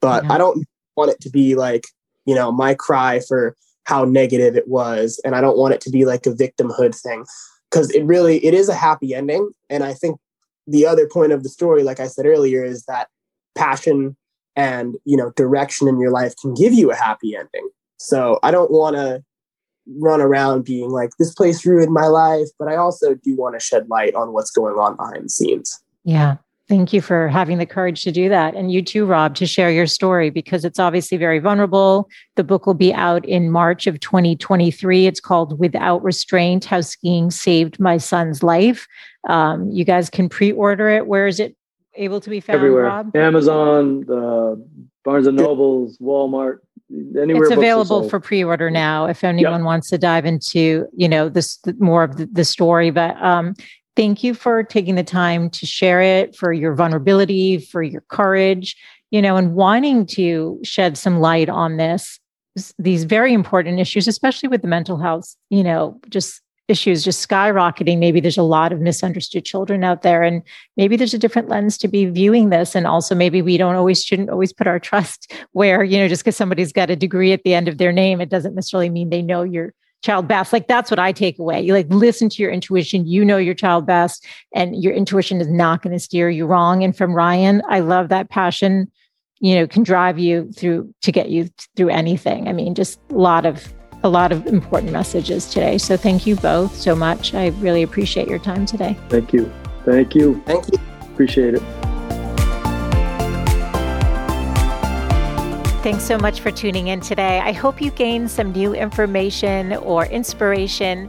S1: But yeah. I don't want it to be like, you know, my cry for how negative it was. And I don't want it to be like a victimhood thing because it really it is a happy ending and i think the other point of the story like i said earlier is that passion and you know direction in your life can give you a happy ending so i don't want to run around being like this place ruined my life but i also do want to shed light on what's going on behind the scenes
S2: yeah Thank you for having the courage to do that. And you too, Rob, to share your story because it's obviously very vulnerable. The book will be out in March of 2023. It's called Without Restraint How Skiing Saved My Son's Life. Um, you guys can pre order it. Where is it able to be found?
S3: Everywhere.
S2: Rob?
S3: Amazon, the Barnes and Nobles, Walmart. Anywhere
S2: it's available for pre-order now if anyone yep. wants to dive into you know this more of the, the story but um thank you for taking the time to share it, for your vulnerability, for your courage, you know, and wanting to shed some light on this, these very important issues, especially with the mental health, you know, just issues just skyrocketing. Maybe there's a lot of misunderstood children out there, and maybe there's a different lens to be viewing this. And also, maybe we don't always shouldn't always put our trust where you know just because somebody's got a degree at the end of their name, it doesn't necessarily mean they know your child best. Like that's what I take away. You like listen to your intuition. You know your child best, and your intuition is not going to steer you wrong. And from Ryan, I love that passion. You know, can drive you through to get you through anything. I mean, just a lot of a lot of important messages today. So thank you both so much. I really appreciate your time today.
S3: Thank you. Thank you.
S1: Thank you.
S3: Appreciate it.
S2: Thanks so much for tuning in today. I hope you gained some new information or inspiration